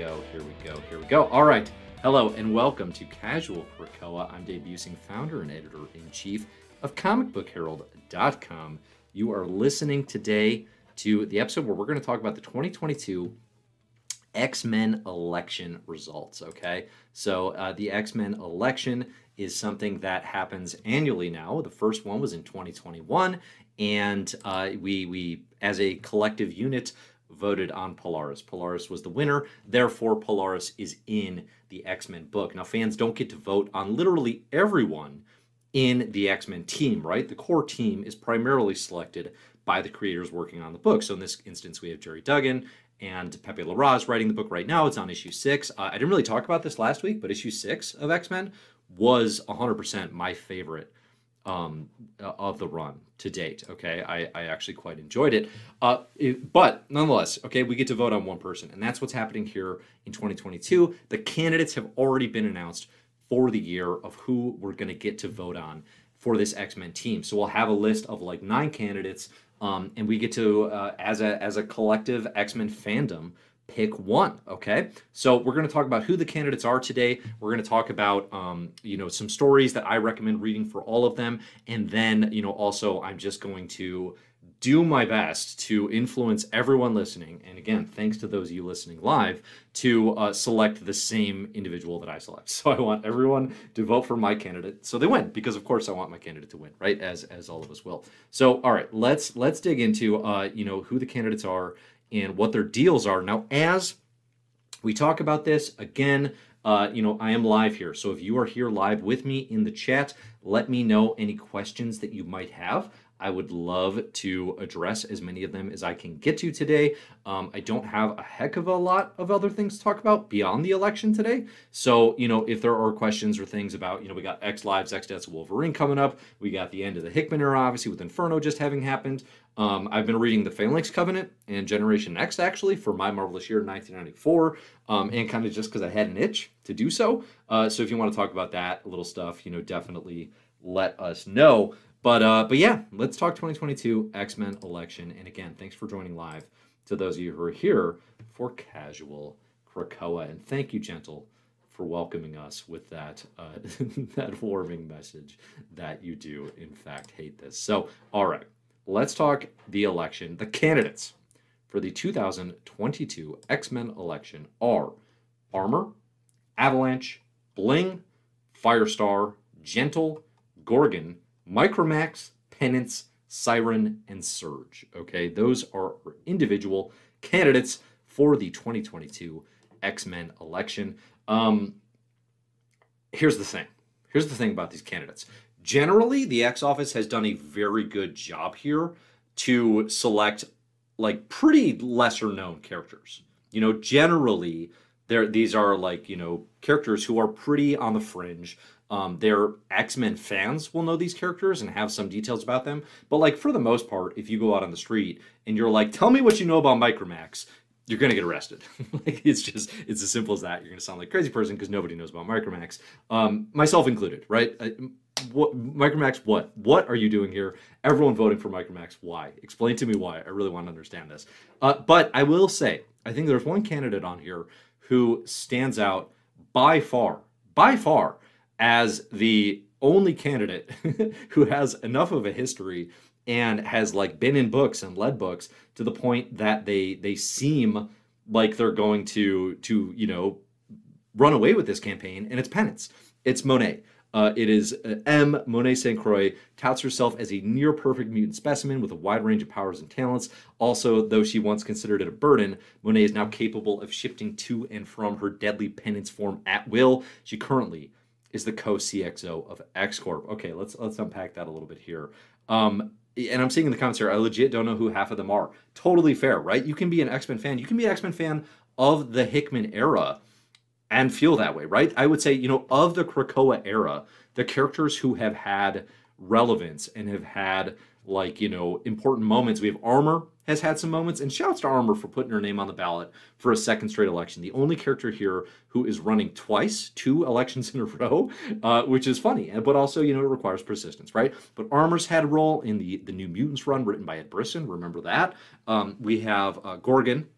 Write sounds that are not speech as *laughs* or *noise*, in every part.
but here we go, here we go, here we go. All right. Hello and welcome to Casual Krakoa. I'm Dave Buesing, founder and editor in chief of comicbookherald.com. You are listening today to the episode where we're going to talk about the 2022 X Men election results. Okay. So uh, the X Men election is something that happens annually now. The first one was in 2021, and uh, we we as a collective unit voted on Polaris. Polaris was the winner, therefore Polaris is in the X-Men book. Now fans don't get to vote on literally everyone in the X-Men team, right? The core team is primarily selected by the creators working on the book. So in this instance, we have Gerry Duggan and Pepe Larraz writing the book right now. It's on issue six. Uh, I didn't really talk about this last week, but issue six of X Men was 100% my favorite um, uh, of the run to date. Okay, I, I actually quite enjoyed it. Uh, it, but nonetheless, okay, we get to vote on one person, and that's what's happening here in 2022. The candidates have already been announced for the year of who we're going to get to vote on for this X Men team. So we'll have a list of like nine candidates, um, and we get to uh, as a as a collective X Men fandom pick one okay? So we're going to talk about who the candidates are today. We're going to talk about um, you know some stories that i recommend reading for all of them. And then you know also i'm just going to do my best to influence everyone listening and again thanks to those of you listening live to uh, select the same individual that i select. *laughs* So i want everyone to vote for my candidate so they win because of course i want my candidate to win right? As as all of us will. So all right let's let's dig into uh, you know who the candidates are and what their deals are. Now, as we talk about this, again, uh, you know, I am live here. So if you are here live with me in the chat, let me know any questions that you might have. I would love to address as many of them as I can get to today. Um, I don't have a heck of a lot of other things to talk about beyond the election today. So, you know, if there are questions or things about, you know, we got X Lives, X Deaths, Wolverine coming up. We got the end of the Hickman era, obviously, with Inferno just having happened. Um, I've been reading the Phalanx Covenant and Generation X, actually, for my Marvelous Year 1994, um, and kind of just because I had an itch to do so. Uh, so if you want to talk about that little stuff, you know, definitely let us know. But uh, but yeah, let's talk 2022 X Men election. And again, thanks for joining live to those of you who are here for casual Krakoa. And thank you, Gentle, for welcoming us with that uh, *laughs* that warming message that you do in fact hate this. So all right, let's talk the election. The candidates for the 2022 X Men election are Armor, Avalanche, Bling, Firestar, Gentle, Gorgon. Micromax, Penance, Siren, and Surge. Okay, those are individual candidates for the 2022 X Men election. Um, here's the thing. Here's the thing about these candidates. Generally, the X office has done a very good job here to select like pretty lesser known characters. You know, generally, there these are like you know characters who are pretty on the fringe um, their X-Men fans will know these characters and have some details about them. But like for the most part, if you go out on the street and you're like, "Tell me what you know about Micromax," you're gonna get arrested. *laughs* like it's just it's as simple as that. You're gonna sound like a crazy person because nobody knows about Micromax, um, myself included, right? I, what Micromax? What? What are you doing here? Everyone voting for Micromax. Why? Explain to me why. I really want to understand this. Uh, but I will say, I think there's one candidate on here who stands out by far, by far as the only candidate *laughs* who has enough of a history and has like been in books and led books to the point that they they seem like they're going to to you know run away with this campaign and it's penance it's monet uh, it is uh, M. Monet St. Croix touts herself as a near perfect mutant specimen with a wide range of powers and talents. Also, though she once considered it a burden, Monet is now capable of shifting to and from her deadly penance form at will. She currently is the co-CXO of X Corp. Okay, let's let's unpack that a little bit here. Um, and I'm seeing in the comments here, I legit don't know who half of them are. Totally fair, right? You can be an X Men fan. You can be an X Men fan of the Hickman era and feel that way, right? I would say, you know, of the Krakoa era, the characters who have had relevance and have had like you know important moments. We have Armor has had some moments, and shouts to Armor for putting her name on the ballot for a second straight election. The only character here who is running twice, two elections in a *laughs* row, uh, which is funny, but also you know it requires persistence, right? But Armor's had a role in the the New Mutants run written by Ed Brisson. Remember that. Um, we have uh, Gorgon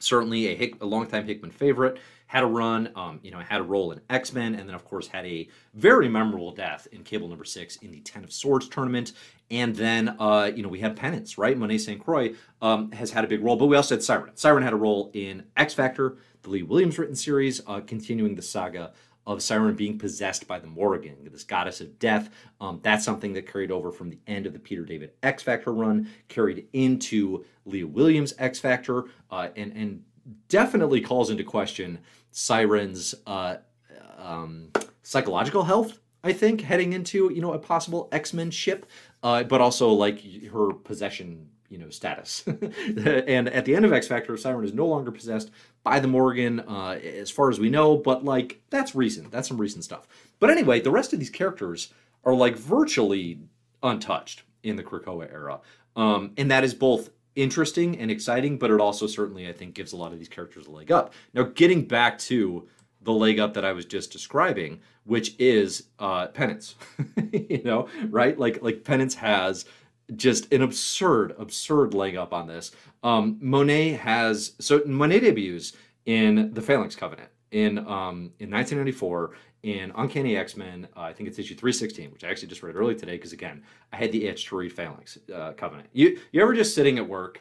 certainly a, Hick, a longtime Hickman favorite. Had a run, um, you know, had a role in X Men, and then of course had a very memorable death in Cable Number Six in the Ten of Swords tournament. And then, uh, you know, we had Penance, right? Monet St. Croix um, has had a big role, but we also had Siren. Siren had a role in X Factor, the Leah Williams written series, uh, continuing the saga of Siren being possessed by the Morrigan, this goddess of death. Um, that's something that carried over from the end of the Peter David X Factor run, carried into Leah Williams X Factor, uh, and and definitely calls into question Siren's uh, um, psychological health. I think heading into you know a possible X Men ship, uh, but also like her possession you know status. *laughs* and at the end of X Factor, Siren is no longer possessed by the Morrigan, uh, as far as we know. But like that's recent. That's some recent stuff. But anyway, the rest of these characters are like virtually untouched in the Krakoa era, um, and that is both interesting and exciting, but it also certainly, I think, gives a lot of these characters a leg up. Now, getting back to the leg up that I was just describing, which is uh, penance, *laughs* you know, right? Like like penance has just an absurd, absurd leg up on this. Um, Monet has so Monet debuts in the Phalanx Covenant in um, in 1994 in Uncanny X Men. Uh, I think it's issue 316, which I actually just read early today because again, I had the itch to read Phalanx uh, Covenant. You you ever just sitting at work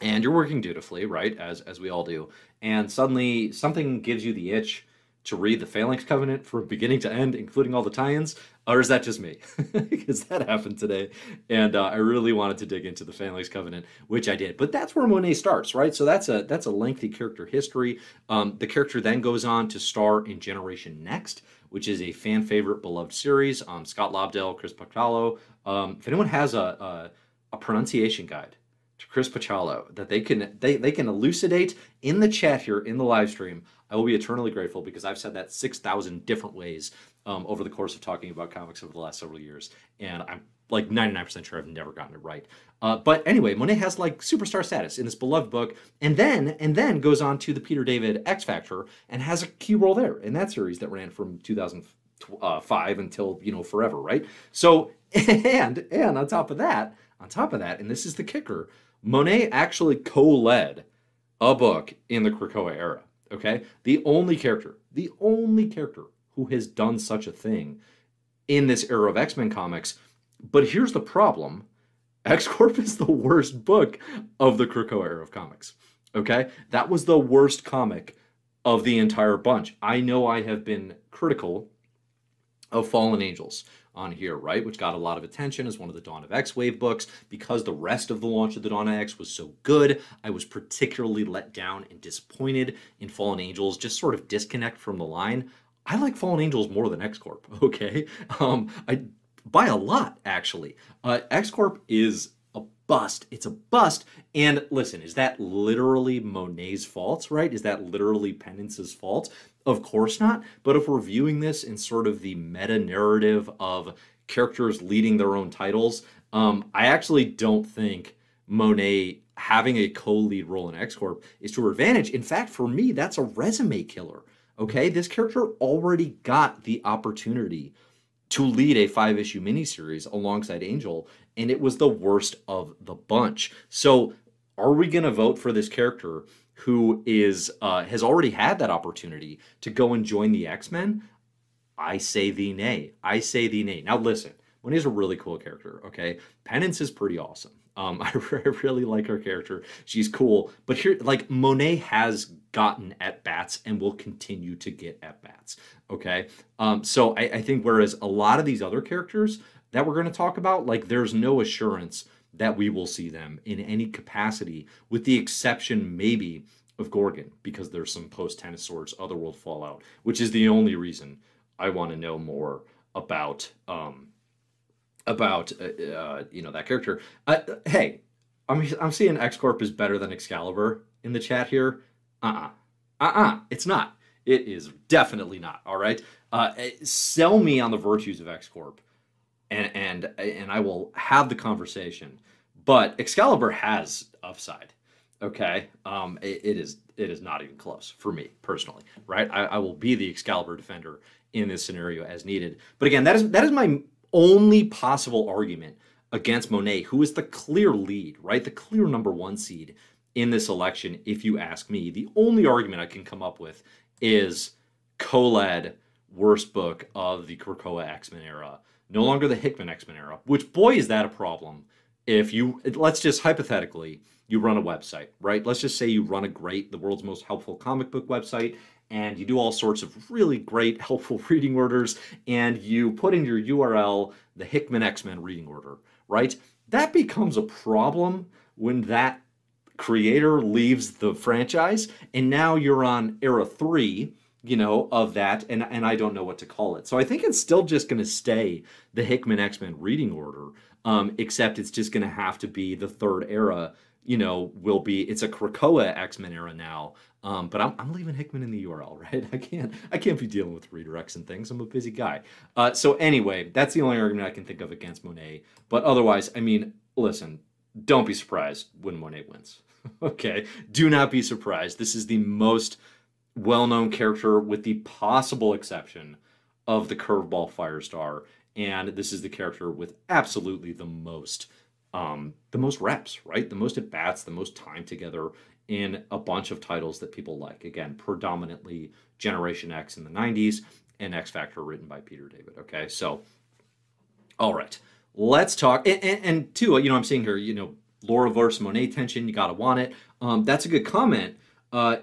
and you're working dutifully, right, as as we all do, and suddenly something gives you the itch to read the Phalanx Covenant from beginning to end, including all the tie-ins, or is that just me? *laughs* because that happened today, and uh, I really wanted to dig into the Phalanx Covenant, which I did. But that's where Monet starts, right? So that's a that's a lengthy character history. Um, the character then goes on to star in Generation Next, which is a fan favorite, beloved series. Um, Scott Lobdell, Chris Bachalo. Um, if anyone has a, a, a pronunciation guide to Chris Bachalo that they can they, they can elucidate in the chat here in the live stream, I will be eternally grateful because I've said that six thousand different ways um, over the course of talking about comics over the last several years, and I'm like 99% sure I've never gotten it right. Uh, but anyway, Monet has like superstar status in this beloved book, and then and then goes on to the Peter David X Factor and has a key role there in that series that ran from 2005 until you know forever, right? So *laughs* and and on top of that, on top of that, and this is the kicker, Monet actually co-led a book in the Krakoa era. Okay, the only character, the only character who has done such a thing in this era of X Men comics. But here's the problem X Corp is the worst book of the Krakoa era of comics. Okay? That was the worst comic of the entire bunch. I know I have been critical of Fallen Angels on here, right? Which got a lot of attention as one of the Dawn of X Wave books because the rest of the launch of the Dawn of X was so good. I was particularly let down and disappointed in Fallen Angels, just sort of disconnect from the line. I like Fallen Angels more than X Corp. *laughs* Okay, um, I by a lot actually. Uh, X Corp is a bust. It's a bust. And listen, is that literally Monet's fault? Right? Is that literally Penance's fault? Of course not. But if we're viewing this in sort of the meta narrative of characters leading their own titles, um, I actually don't think Monet having a co-lead role in X Corp is to her advantage. In fact, for me, that's a resume killer. Okay, this character already got the opportunity to lead a five issue miniseries alongside Angel, and it was the worst of the bunch. So, are we going to vote for this character who is uh, has already had that opportunity to go and join the X Men? I say the nay. I say the nay. Now, listen, Monet's a really cool character. Okay, Penance is pretty awesome. Um, *laughs* I, really like her character. She's cool. But here, like Monet has gotten at bats and will continue to get at bats. Okay. Um, so I, I think whereas a lot of these other characters that we're going to talk about, like there's no assurance that we will see them in any capacity, with the exception maybe of Gorgon, because there's some post Ten of Swords Otherworld fallout, which is the only reason I want to know more about um, about uh, uh, you know that character. Uh, hey, I'm I'm seeing X Corp is better than Excalibur in the chat here. Uh uh-uh. uh uh uh it's not. It is definitely not. All right. Uh, eh, sell me on the virtues of X Corp, and and and I will have the conversation. But Excalibur has upside. Okay. Um, it, it is it is not even close for me personally. Right. I, I will be the Excalibur defender in this scenario as needed. But again, that is that is my only possible argument against Monet, who is the clear lead, right? The clear number one seed in this election, if you ask me. The only argument I can come up with is co-led worst book of the Krakoa X-Men era. No longer the Hickman X-Men era, which boy is that a problem. If you let's just hypothetically, you run a website, right? Let's just say you run a great, the world's most helpful comic book website, and you do all sorts of really great, *laughs* helpful reading orders, and you put in your URL the Hickman X Men reading order, right? That becomes a problem when that creator leaves the franchise, and now you're on era three, you know, of that, and, and I don't know what to call it. So I think it's still just going to stay the Hickman X Men reading order, um, except it's just going to have to be the third era you know, will be it's a Krakoa X Men era now. Um, but I'm, I'm leaving Hickman in the URL, *laughs* right? I can't I can't be dealing with redirects and things. I'm a busy guy. Uh, so anyway, that's the only argument I can think of against Monet. But otherwise, I mean, listen, don't be surprised when Monet wins. *laughs* okay, do not be surprised. This is the most well-known character, with the possible exception of the Curveball Firestar, and this is the character with absolutely the most um, the most reps, right? The most at bats, the most time together in a bunch of titles that people like. Again, predominantly Generation X in the 90s and X Factor written by Peter David. Okay, so, all right, let's talk. And, and, and two, you know, I'm seeing here, you know, Laura versus Monet tension, you gotta want it. Um, that's a good comment. Uh,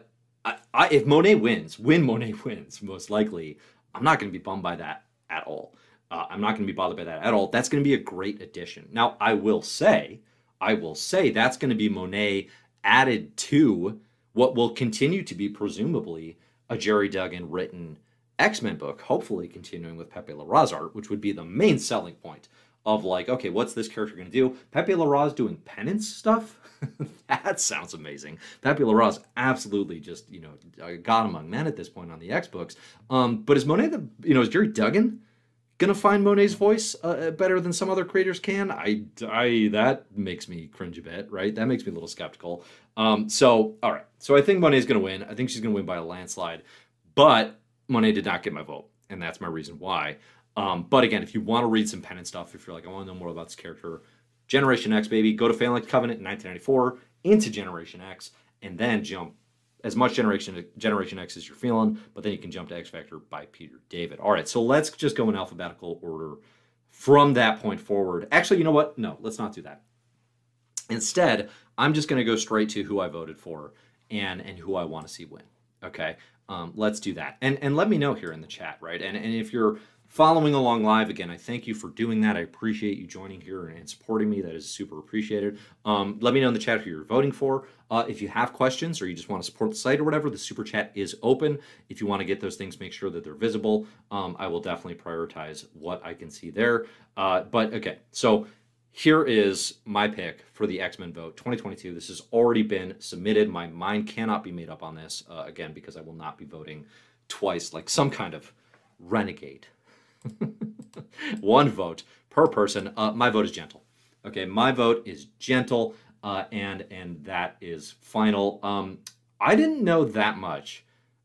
I, I, if Monet wins, when Monet *laughs* wins, most likely, I'm not going to be bummed by that at all. Uh, I'm not going to be bothered by that at all. That's going to be a great addition. Now, I will say, I will say that's going to be Monet added to what will continue to be presumably a Gerry Duggan written X Men book, hopefully continuing with Pepe Larraz art, which would be the main selling point of like, okay, what's this character going to do? Pepe Larraz doing penance stuff? *laughs* that sounds amazing. Pepe Larraz absolutely just, you know, God among men at this point on the X books. Um, but is Monet the, you know, is Gerry Duggan gonna find Monet's voice uh, uh, better than some other creators can. I, I that makes me cringe a bit, right? That makes me a little skeptical. Um, so all right, so I think Monet's gonna win. I think she's gonna win by a landslide, but Monet did not get my vote, and that's my reason why. Um, but again, if you want to read some Penance stuff, if you're like, I want to know more about this character, Generation X, baby, go to Phalanx Covenant in 1994 into Generation X, and then jump as much Generation Generation X as you're feeling, but then you can jump to X Factor by Peter David. All right, so let's just go in alphabetical order from that point forward. Actually, you know what? No, let's not do that. Instead, I'm just going to go straight to who I voted for and and who I want to see win. Okay, um, let's do that. And and let me know here in the chat, right? And and if you're following along live again. I thank you for doing that. I appreciate you joining here and supporting me. That is super appreciated. Um, let me know in the chat who you're voting for. Uh, if you have questions or you just want to support the site or whatever the super chat is open. If you want to get those things make sure that they're visible. Um, i will definitely prioritize what i can see there. Uh, but okay so here is my pick for the x-men vote 2022 this has already been submitted. My mind cannot be made up on this uh, again because i will not be voting twice like some kind of renegade *laughs* one vote per person. Uh, my vote is gentle. Okay, my vote is gentle, uh, and and that is final. Um, I didn't know that much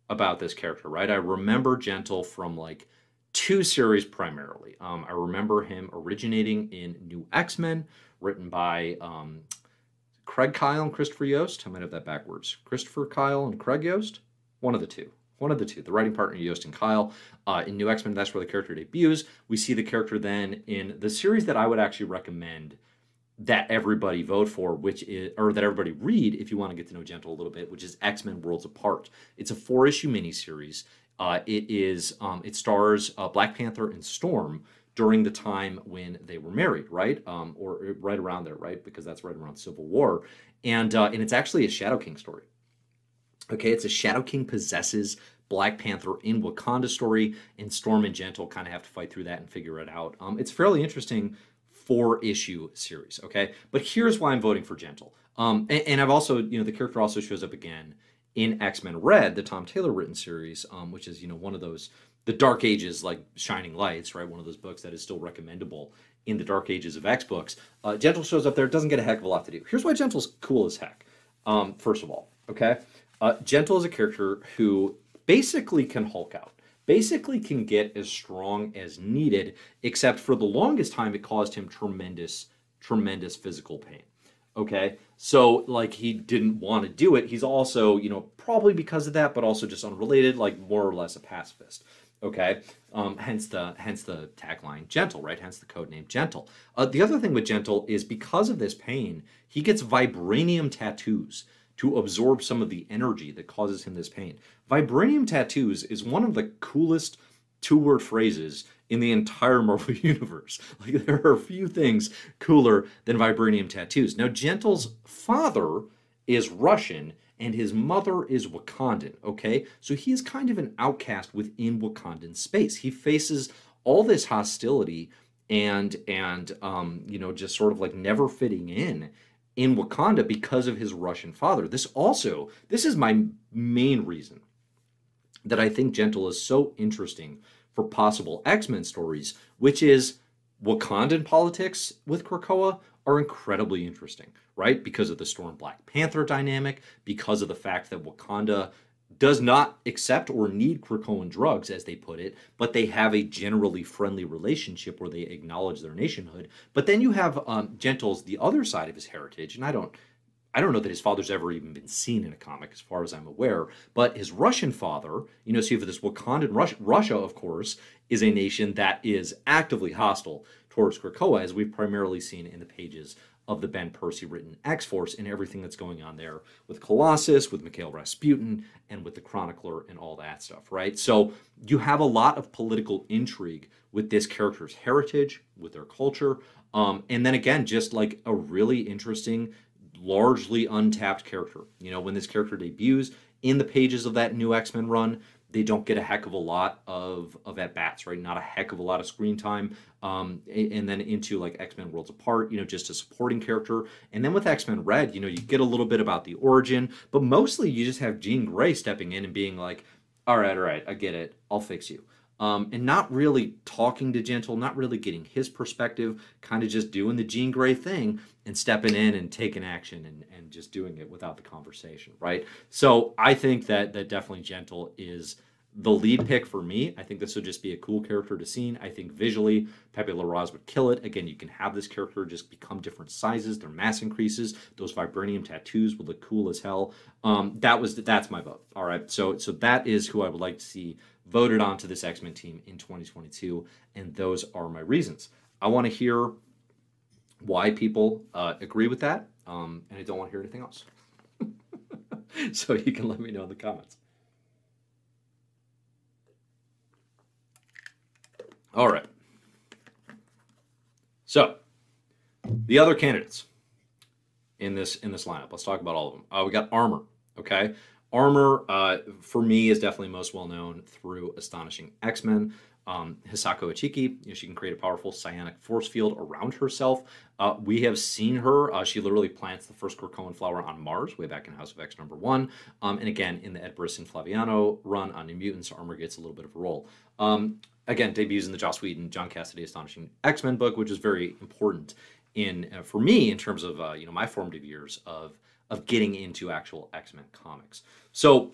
about this character, right? I remember Gentle from like two series primarily. Um, I remember him originating in New X Men, written by um, Craig Kyle and Christopher Yost. I might have that backwards. Christopher Kyle and Craig Yost, one of the two one of the two, the writing partner Yost and Kyle. Uh, in New X Men, that's where the character debuts. We see the character then in the series that I would actually recommend that everybody vote for, which is, or that everybody read if you want to get to know Gentle a little bit, which is X Men Worlds Apart. It's a four issue miniseries. Uh, it is, um, it stars uh, Black Panther and Storm during the time when they were married, right? Um, or right around there, right? Because that's right around Civil War, and uh, and it's actually a Shadow King story. Okay, it's a Shadow King possesses Black Panther in Wakanda story, and Storm and Gentle kind of have to fight through that and figure it out. Um, it's fairly interesting four issue series. Okay, but here's why I'm voting for Gentle. Um, and, and, I've also, you know, the character also shows up again in X Men Red, the Tom Taylor written series, um, which is you know one of those the Dark Ages like Shining Lights, right? One of those books that is still recommendable in the Dark Ages of X books. Uh, Gentle shows up there, doesn't get a heck of a lot to do. Here's why Gentle's cool as heck. Um, first of all, okay. Uh, Gentle is a character who basically can Hulk out, basically can get as strong as needed, except for the longest time it caused him tremendous, tremendous physical pain. Okay. So, like, he didn't want to do it. He's also, you know, probably because of that, but also just unrelated, like, more or less a pacifist. Okay. Um, hence the hence the tagline gentle, right? Hence the code name gentle. Uh, the other thing with gentle is because of this pain, he gets vibranium tattoos to absorb some of the energy that causes him this pain. Vibranium tattoos is one of the coolest two word phrases in the entire *laughs* Marvel universe. Like there are few things cooler than vibranium tattoos. Now, Gentle's father is Russian and his mother is Wakandan, okay? So he is kind of an outcast within Wakandan space. He faces all this hostility and and um, you know, just sort of like never fitting in in Wakanda because of his Russian father. This also, this is my main reason that I think Gentle is so interesting for possible X Men stories, which is Wakandan politics with Krakoa are incredibly interesting, right? Because of the Storm Black Panther dynamic, because of the fact that Wakanda does not accept or need Krakoan drugs, as they put it, but they have a generally friendly relationship where they acknowledge their nationhood. But then you have um, Gentle's the other side of his heritage, and I don't I don't know that his father's ever even been seen in a comic, as far as I'm aware. But his Russian father, you know, so you have this Wakandan Russia, Russia, of course, is a nation that is actively hostile towards Krakoa, as we've primarily seen in the pages of the Ben Percy written X Force and everything that's going on there with Colossus, with Mikhail Rasputin, and with the Chronicler and all that stuff, right? So you have a lot of political intrigue with this character's heritage, with their culture, um, and then again, just like a really interesting largely untapped character. You know, when this character debuts in the pages of that new X Men run, they don't get a heck of a lot of of at bats, right? Not a heck of a lot of screen time. Um, and then into like X Men Worlds Apart, you know, just a supporting character. And then with X Men Red, you know, you get a little bit about the origin, but mostly you just have Jean Grey stepping in and being like, "All right, all right, I get it. I'll fix you." Um, and not really talking to Gentle, not really getting his perspective, kind of just doing the Jean Grey thing and stepping in and taking action and, and just doing it without the conversation, right? So I think that that definitely Gentle is the lead pick for me. I think this would just be a cool character to see. I think visually, Pepe Larraz would kill it. Again, you can have this character just become different sizes, their mass increases. Those vibranium tattoos would look cool as hell. Um, that was that's my vote. All right, so so that is who I would like to see voted onto this X Men team in 2022, and those are my reasons. I want to hear why people uh, agree with that, um, and I don't want to hear anything else. *laughs* so you can let me know in the comments. All right. So the other candidates in this in this lineup. Let's talk about all of them. Uh, we got armor. Okay, Armor, uh, for me, is definitely most well known through Astonishing X Men. Um, Hisako Ichiki, you know, she can create a powerful psionic force field around herself. Uh, we have seen her. Uh, she literally plants the first Krakoan flower on Mars, way back in House of X number one. Um, and again, in the Ed Brisson Flaviano run on New Mutants, Armor gets a little bit of a role. Um, again, debuts in the Joss Whedon, John Cassaday Astonishing X Men book, which is very important in uh, for me in terms of uh, you know my formative years of of getting into actual X Men comics. So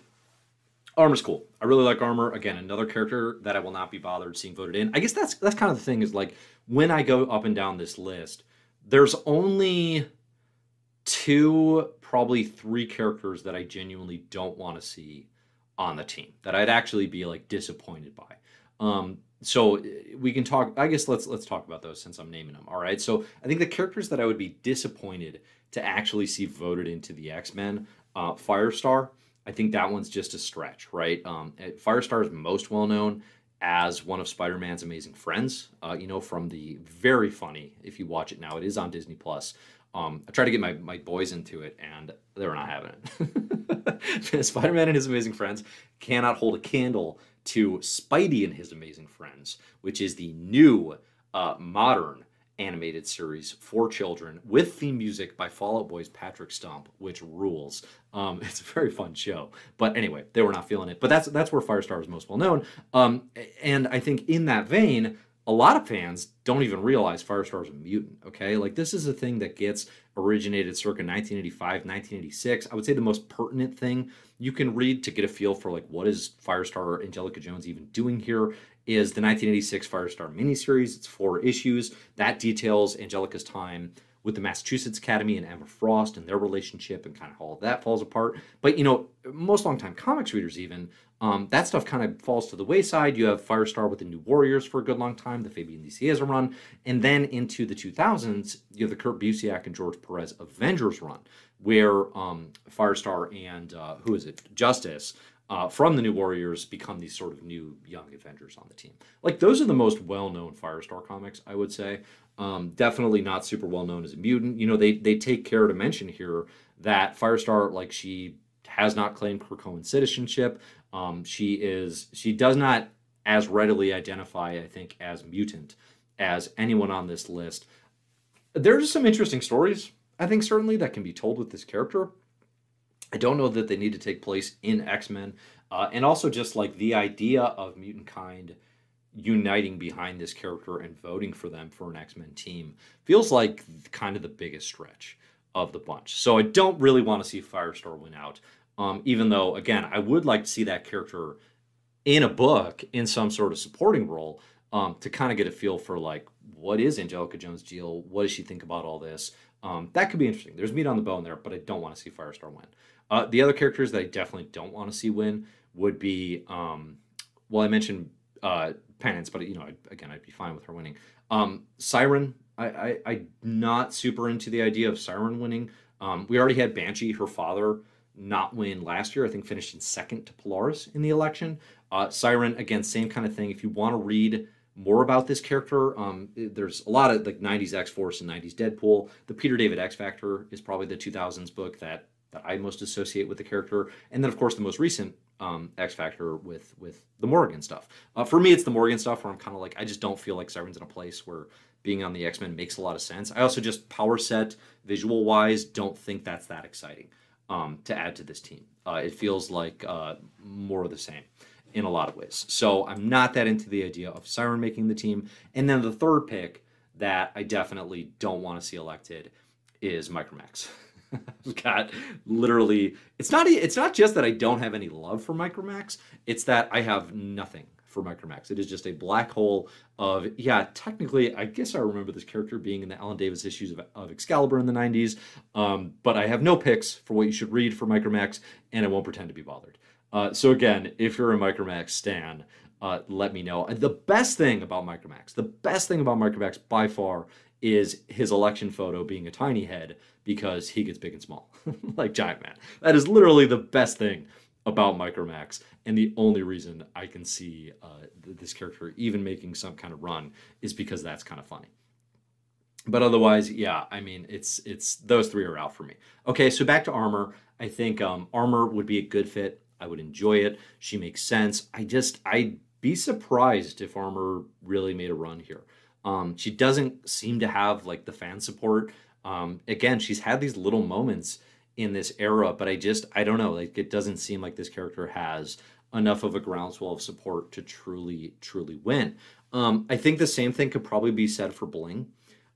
Armor's cool. I really like Armor. Again, another character that I will not be bothered seeing voted in. I guess that's that's kind of the thing is like when I go up and down this list, there's only two, probably three characters that I genuinely don't want to see on the team that I'd actually be like disappointed by. Um, so we can talk. I guess let's let's talk about those since I'm naming them. All right. So I think the characters that I would be disappointed to actually see voted into the X Men. Uh, Firestar, I think that one's just a stretch, right? Um, eh, Firestar is most well known as one of Spider Man's amazing friends. Uh, you know, from the very funny, if you watch it now, it is on Disney Plus. Um, I tried to get my, my boys into it, and they were not having it. *laughs* Spider Man and his amazing friends cannot hold a candle to Spidey and his amazing friends, which is the new uh, modern animated series for children with theme music by Fall Out Boy's Patrick Stump, which rules. Um, *laughs* it's a very fun show. But anyway, they were not feeling it. But that's that's where Firestar is most well known. Um, and I think in that vein, a lot of fans don't even realize Firestar is a mutant. Okay, like this is a thing that gets originated circa 1985, 1986. I would say the most pertinent thing you can read to get a feel for like what is Firestar or Angelica Jones even doing here is the 1986 Firestar miniseries. It's four issues that details Angelica's time with the Massachusetts Academy and Emma Frost and their relationship and kind of all that falls apart. But you know, most longtime comics readers even um, that stuff kind of falls to the wayside. You have Firestar with the New Warriors for a good long time, the Fabian Nicieza's run, and then into the 2000s, you have the Kurt Busiek and George Perez Avengers run, where um, Firestar and uh, who is it, Justice. Uh, from the New Warriors become these sort of new young Avengers on the team. Like those are the most well-known Firestar comics, I would say. Um, definitely not super well known as a mutant. You know, they they take care to mention here that Firestar, like she has not claimed her Krakoan citizenship. Um, she is she does not as readily identify, I think, as mutant as anyone on this list. There's some interesting stories, I think, certainly that can be told with this character. I don't know that they need to take place in X Men, uh, and also just like the idea of mutant kind uniting behind this character and voting for them for an X Men team feels like kind of the biggest stretch of the bunch. So I don't really want to see Firestar win out. Um, even though, again, I would like to see that character in a book in some sort of supporting role um, to kind of get a feel for like what is Angelica Jones deal? What does she think about all this? Um, that could be interesting. There's meat on the bone there, but I don't want to see Firestar win. Uh, the other characters that I definitely don't want to see win would be, um, well, I mentioned uh, Penance, but you know, again, I'd be fine with her winning. Um, Siren, I, I, I'm not super into the idea of Siren winning. Um, we already had Banshee, her father, not win last year. I think finished in second to Polaris in the election. Uh, Siren, again, same kind of thing. If you want to read more about this character, um, there's a lot of like 90s X Force and 90s Deadpool. The Peter David X Factor is probably the 2000s book that that I most associate with the character, and then of course the most recent um, X Factor with with the Morrigan stuff. Uh, for me, it's the Morrigan stuff where I'm kind of like I just don't feel like Siren's in a place where being on the X Men makes a lot of sense. I also just power set visual wise don't think that's that exciting um, to add to this team. Uh, it feels like uh, more of the same in a lot of ways. So I'm not that into the idea of Siren making the team. And then the third pick that I definitely don't want to see elected is Micromax. *laughs* *laughs* Got literally it's not it's not just that I don't have any love for Micromax, it's that I have nothing for Micromax. It is just a black hole of, yeah, technically, I guess I remember this character being in the Alan Davis issues of, of Excalibur in the 90s, um, but I have no picks for what you should read for Micromax, and I won't pretend to be bothered. Uh, so again, if you're a Micromax stan, uh, let me know. The best thing about Micromax, the best thing about Micromax by far is his election photo being a tiny head because he gets big and small, *laughs* like Giant Man. That is literally the best thing about Micromax, and the only reason I can see uh, this character even making some kind of run is because that's kind of funny. But otherwise, yeah, I mean, it's it's those three are out for me. Okay, so back to armor. I think um, armor would be a good fit. I would enjoy it. She makes sense. I just I'd be surprised if armor really made a run here. Um, she doesn't seem to have like the fan support. Um, again, she's had these little moments in this era, but I just I don't know. Like it doesn't seem like this character has enough of a groundswell of support to truly truly win. Um, I think the same thing could probably be said for Bling.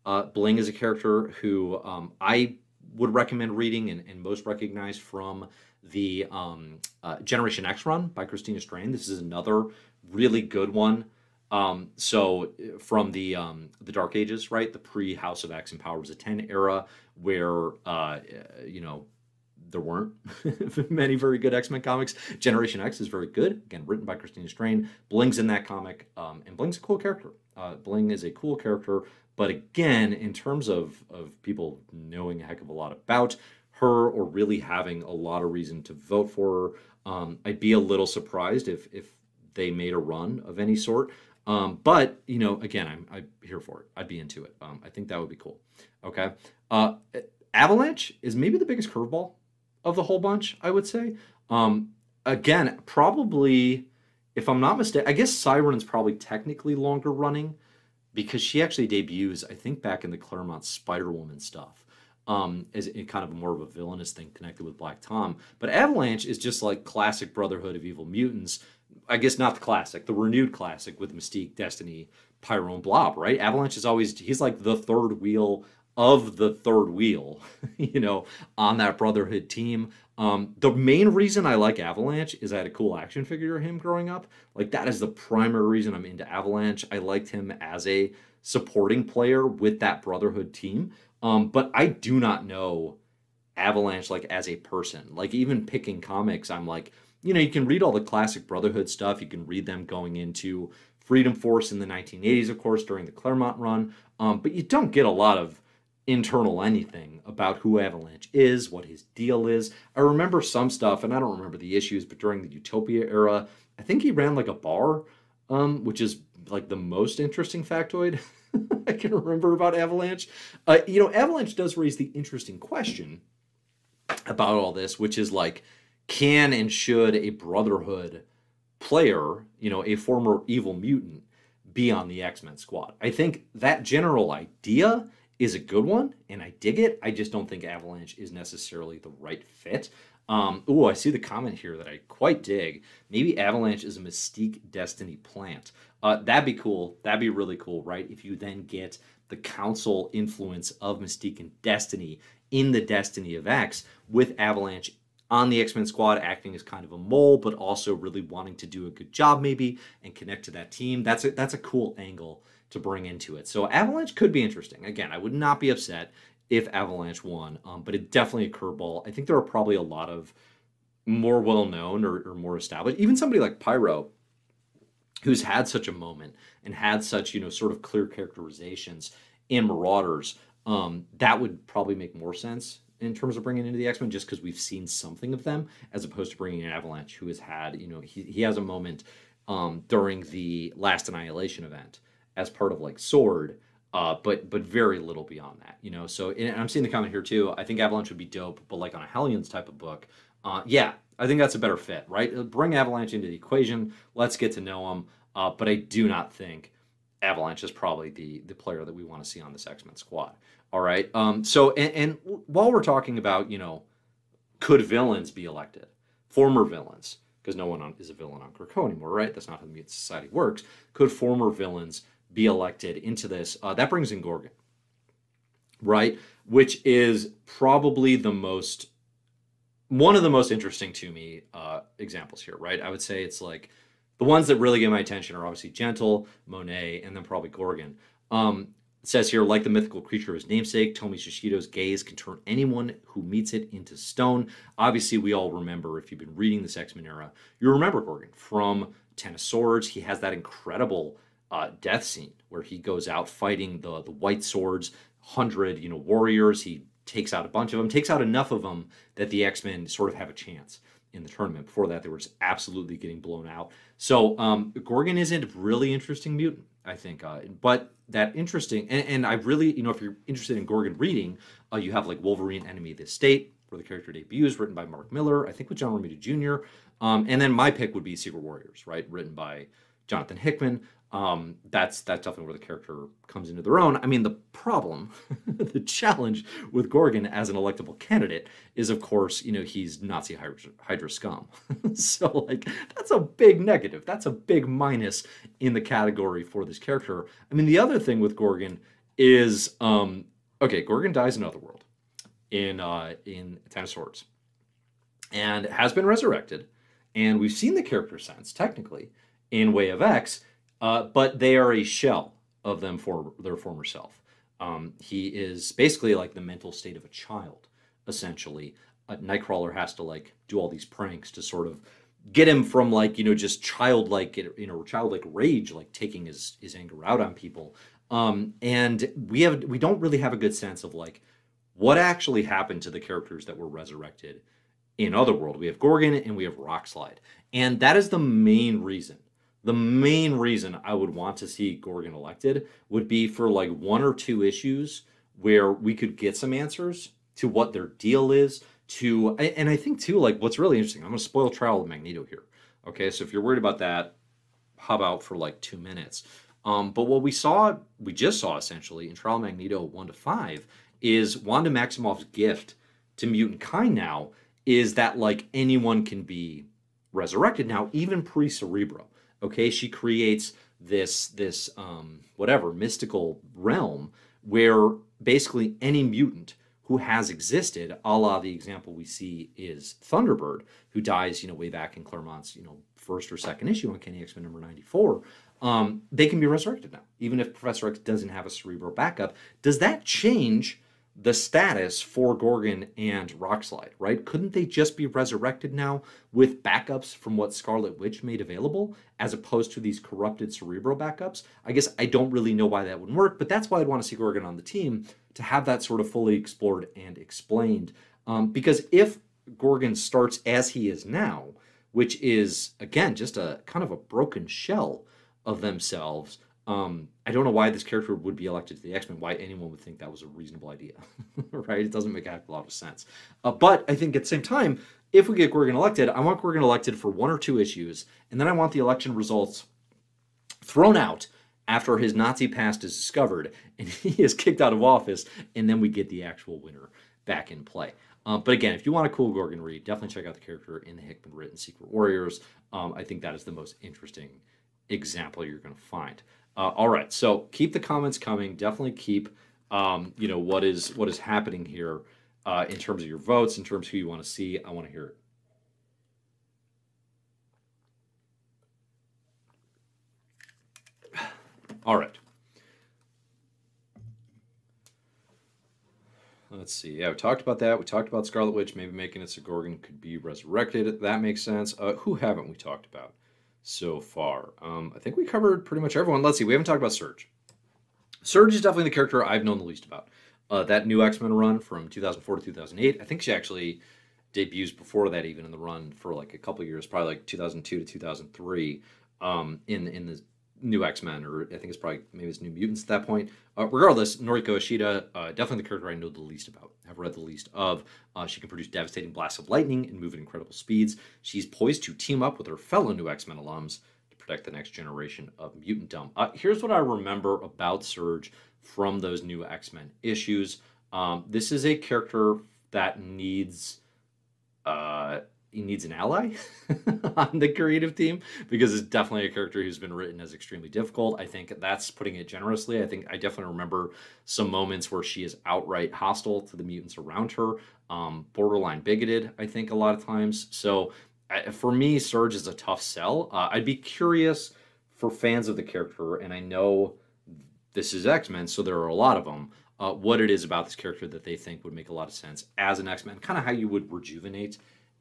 Uh, Bling is a character who um, I would recommend reading and, and most recognized from the um, uh, Generation X run by Christina Strain. This is another really good one. Um, so from the um, the Dark Ages, right, the pre House of X and Powers of Ten era, where uh, you know there weren't *laughs* many very good X Men comics. Generation X is very good, again, written by Christina Strain. Bling's in that comic, um, and Bling's a cool character. Uh, Bling is a cool character, but again, in terms of, of people knowing a heck of a lot about her or really having a lot of reason to vote for her, um, I'd be a little surprised if, if they made a run of any sort. Um, but you know, again, I'm, I'm here for it. I'd be into it. Um, I think that would be cool. Okay. Uh, Avalanche is maybe the biggest curveball of the whole bunch, I would say. Um, again, probably, if I'm not mistaken, I guess Siren's probably technically longer running because she actually debuts, I think, back in the Claremont Spider Woman stuff. Um, as in kind of more of a villainous thing connected with Black Tom. But Avalanche is just like classic Brotherhood of Evil Mutants. I guess not the classic, the renewed classic with Mystique, Destiny, Pyro, and Blob, right? Avalanche is always, he's like the third wheel of the third wheel, *laughs* you know, on that Brotherhood team. Um, the main reason I like Avalanche is I had a cool action figure of him growing up. Like that is the primary reason I'm into Avalanche. I liked him as a supporting player with that Brotherhood team. Um, but I do not know Avalanche like as a person. Like even picking comics, I'm like, you know, you can read all the classic Brotherhood stuff. You can read them going into Freedom Force in the 1980s, of course, during the Claremont run. Um, but you don't get a lot of internal anything about who Avalanche is, what his deal is. I remember some stuff, and I don't remember the issues, but during the Utopia era, I think he ran like a bar, um, which is like the most interesting factoid *laughs* I can remember about Avalanche. Uh, you know, Avalanche does raise the interesting question about all this, which is like, can and should a Brotherhood player, you know, a former evil mutant, be on the X Men squad? I think that general idea is a good one, and I dig it. I just don't think Avalanche is necessarily the right fit. Um, oh, I see the comment here that I quite dig. Maybe Avalanche is a Mystique Destiny plant. Uh, that'd be cool. That'd be really cool, right? If you then get the council influence of Mystique and Destiny in the Destiny of X with Avalanche on the X Men squad, acting as kind of a mole, but also really wanting to do a good job, maybe, and connect to that team. That's a, that's a cool angle to bring into it. So Avalanche could be interesting. Again, I would not be upset if Avalanche won, um, but it definitely a curveball. I think there are probably a lot of more well known or, or more established, even somebody like Pyro, who's had such a moment and had such you know sort of clear characterizations in Marauders. Um, that would probably make more sense in terms of bringing into the X Men, just because we've seen something of them, as opposed to bringing in Avalanche, who has had, you know, he, he has a moment um, during the last Annihilation event as part of like Sword, uh, but but very little beyond that, you know. So and I'm seeing the comment here too. I think Avalanche would be dope, but like on a Hellions type of book, uh, yeah, I think that's a better fit, right? Uh, bring Avalanche into the equation. Let's get to know him. Uh, but I do not think Avalanche is probably the the player that we want to see on this X Men squad. All right. Um, so and, and while we're talking about you know, could villains be elected? Former villains, because no one on, is a villain on Krakoa anymore, right? That's not how the Mutant Society works. Could former villains be elected into this? Uh, that brings in Gorgon, right? Which is probably the most one of the most interesting to me uh, examples here, right? I would say it's like the ones that really get my attention are obviously Gentle, Monet, and then probably Gorgon. Um, it says here, like the mythical creature of his namesake, Tomi Shishido's gaze can turn anyone who meets it into stone. Obviously, we all remember, if you've been reading this X Men era, you remember Gorgon from Ten of Swords. He has that incredible uh, death scene where he goes out fighting the, the White Swords, 100 you know, warriors. He takes out a bunch of them, takes out enough of them that the X Men sort of have a chance in the tournament. Before that, they were just absolutely getting blown out. So um, Gorgon is a really interesting mutant, I think. Uh, but that interesting, and, and, I really, you know, if you're interested in Gorgon reading, uh, you have like Wolverine, Enemy of the State, where the character debuts, written by Mark Millar, I think with John Romita Jr. Um, and then my pick would be Secret Warriors, right, written by Jonathan Hickman um, that's that's definitely where the character comes into their own. I mean, the problem, *laughs* the challenge with Gorgon as an electable candidate is, of course, you know, he's Nazi Hydra, Hydra scum. *laughs* so, like, that's a big negative. That's a big minus in the category for this character. I mean, the other thing with Gorgon is, um, okay, Gorgon dies in Otherworld, in uh, in Ten of Swords, and has been resurrected, and we've seen the character since technically in Way of X uh, but they are a shell of them for their former self. Um, he is basically like the mental state of a child, essentially. Uh, Nightcrawler has to like do all these pranks to sort of get him from like you know just childlike you know childlike rage, like taking his his anger out on people. Um, and we have we don't really have a good sense of like what actually happened to the characters that were resurrected in Otherworld. We have Gorgon and we have Rockslide, and that is the main reason the main reason I would want to see Gorgon elected would be for like one or two issues where we could get some answers to what their deal is. To and I think too, like what's really interesting. I'm going to spoil Trial of Magneto here. Okay, so if you're worried about that, hub out for like two minutes. Um, but what we saw, we just saw essentially in Trial of Magneto one to five, is Wanda Maximoff's gift to mutant kind now is that like anyone can be resurrected now, even pre Cerebro. Okay, she creates this this um, whatever mystical realm where basically any mutant who has existed, a la the example we see is Thunderbird, who dies, you know, way back in Claremont's, you know, first or second issue Uncanny X Men number 94. Um, they can be resurrected now, even if Professor X doesn't have a Cerebro backup. Does that change the status for Gorgon and Rockslide, right? Couldn't they just be resurrected now with backups from what Scarlet Witch made available, as opposed to these corrupted Cerebro backups? I guess I don't really know why that wouldn't work, but that's why I'd want to see Gorgon on the team to have that sort of fully explored and explained. Um, because if Gorgon starts as he is now, which is again just a kind of a broken shell of themselves, um, I don't know why this character would be elected to the X Men. Why anyone would think that was a reasonable idea, *laughs* right? It doesn't make a lot of sense. Uh, but I think at the same time, if we get Gorgon elected, I want Gorgon elected for one or two issues, and then I want the election results thrown out after his Nazi past is discovered and *laughs* he is kicked out of office, and then we get the actual winner back in play. Um, but again, if you want a cool Gorgon read, definitely check out the character in the Hickman written Secret Warriors. Um, I think that is the most interesting example you're going to find. Uh, all right, so keep the comments coming. Definitely keep, um, you know, what is what is happening here uh, in terms of your votes, in terms of who you want to see. I want to hear it. *sighs* All right. Let's see. Yeah, we talked about that. We talked about Scarlet Witch maybe making it so Gorgon could be resurrected. That makes sense. Uh, who haven't we talked about? So far. Um, I think we covered pretty much everyone. Let's see, we haven't talked about Surge. Surge is definitely the character I've known the least about. Uh, that new X Men run from 2004 to 2008, I think she actually debuts before that, even in the run for like a couple years, probably like 2002 to 2003. Um, in in the new X Men, or I think it's probably maybe it's New Mutants at that point. Uh, regardless, Noriko Ishida, uh, definitely the character I know the least about, have read the least of. Uh, she can produce devastating blasts of lightning and move at incredible speeds. She's poised to team up with her fellow new X Men alums to protect the next generation of mutantdom. Uh, here's what I remember about Surge from those new X Men issues. Um, this is a character that needs uh, he needs an ally *laughs* on the creative team because it's definitely a character who's been written as extremely difficult. I think that's putting it generously. I think I definitely remember some moments where she is outright hostile to the mutants around her, um, borderline bigoted. I think a lot of times. So for me, Surge is a tough sell. Uh, I'd be curious for fans of the character, and I know this is X Men, so there are a lot of them. Uh, what it is about this character that they think would make a lot of sense as an X Men, kind of how you would rejuvenate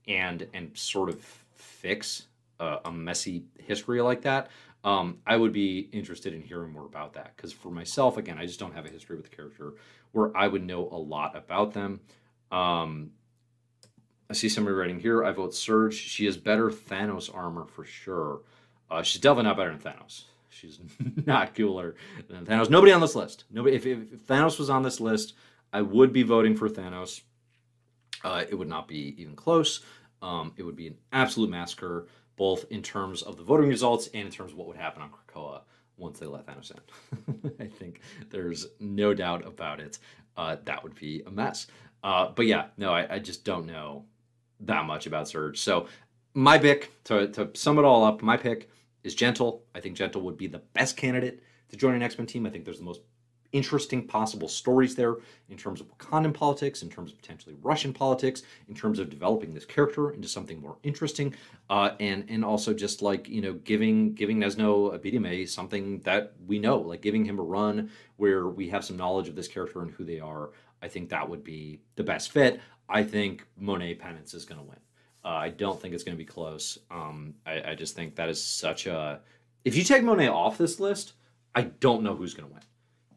and and sort of fix a, a messy history like that, um, I would be interested in hearing more about that. Because for myself, again, I just don't have a history with the character where I would know a lot about them. Um, I see somebody writing here. I vote Surge. She has better Thanos armor for sure. Uh, she's definitely not better than Thanos. She's *laughs* not cooler than Thanos. Nobody on this list. Nobody. If, if, if Thanos was on this list, I would be voting for Thanos. Uh, it would not be even close. Um, it would be an absolute massacre, both in terms of the voting results and in terms of what would happen on Krakoa once they let Thanos in. *laughs* I think there's no doubt about it. Uh, that would be a mess. Uh, but yeah, no, I, I, just don't know that much about Surge. So my pick, to, to sum it all up, my pick is Gentle. I think Gentle would be the best candidate to join an X-Men team. I think there's the most interesting possible stories there in terms of Wakandan politics, in terms of potentially Russian politics, in terms of developing this character into something more interesting, uh, and and also just like you know giving giving Nezhno Abidemi something that we know, like giving him a run where we have some knowledge of this character and who they are. I think that would be the best fit. I think Monet Penance is going to win. Uh, I don't think it's going to be close. Um, I, I just think that is such a. If you take Monet off this list, I don't know who's going to win.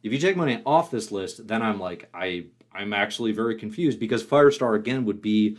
If you take Monet off this list, then I'm like, I I'm actually very confused because Firestar again would be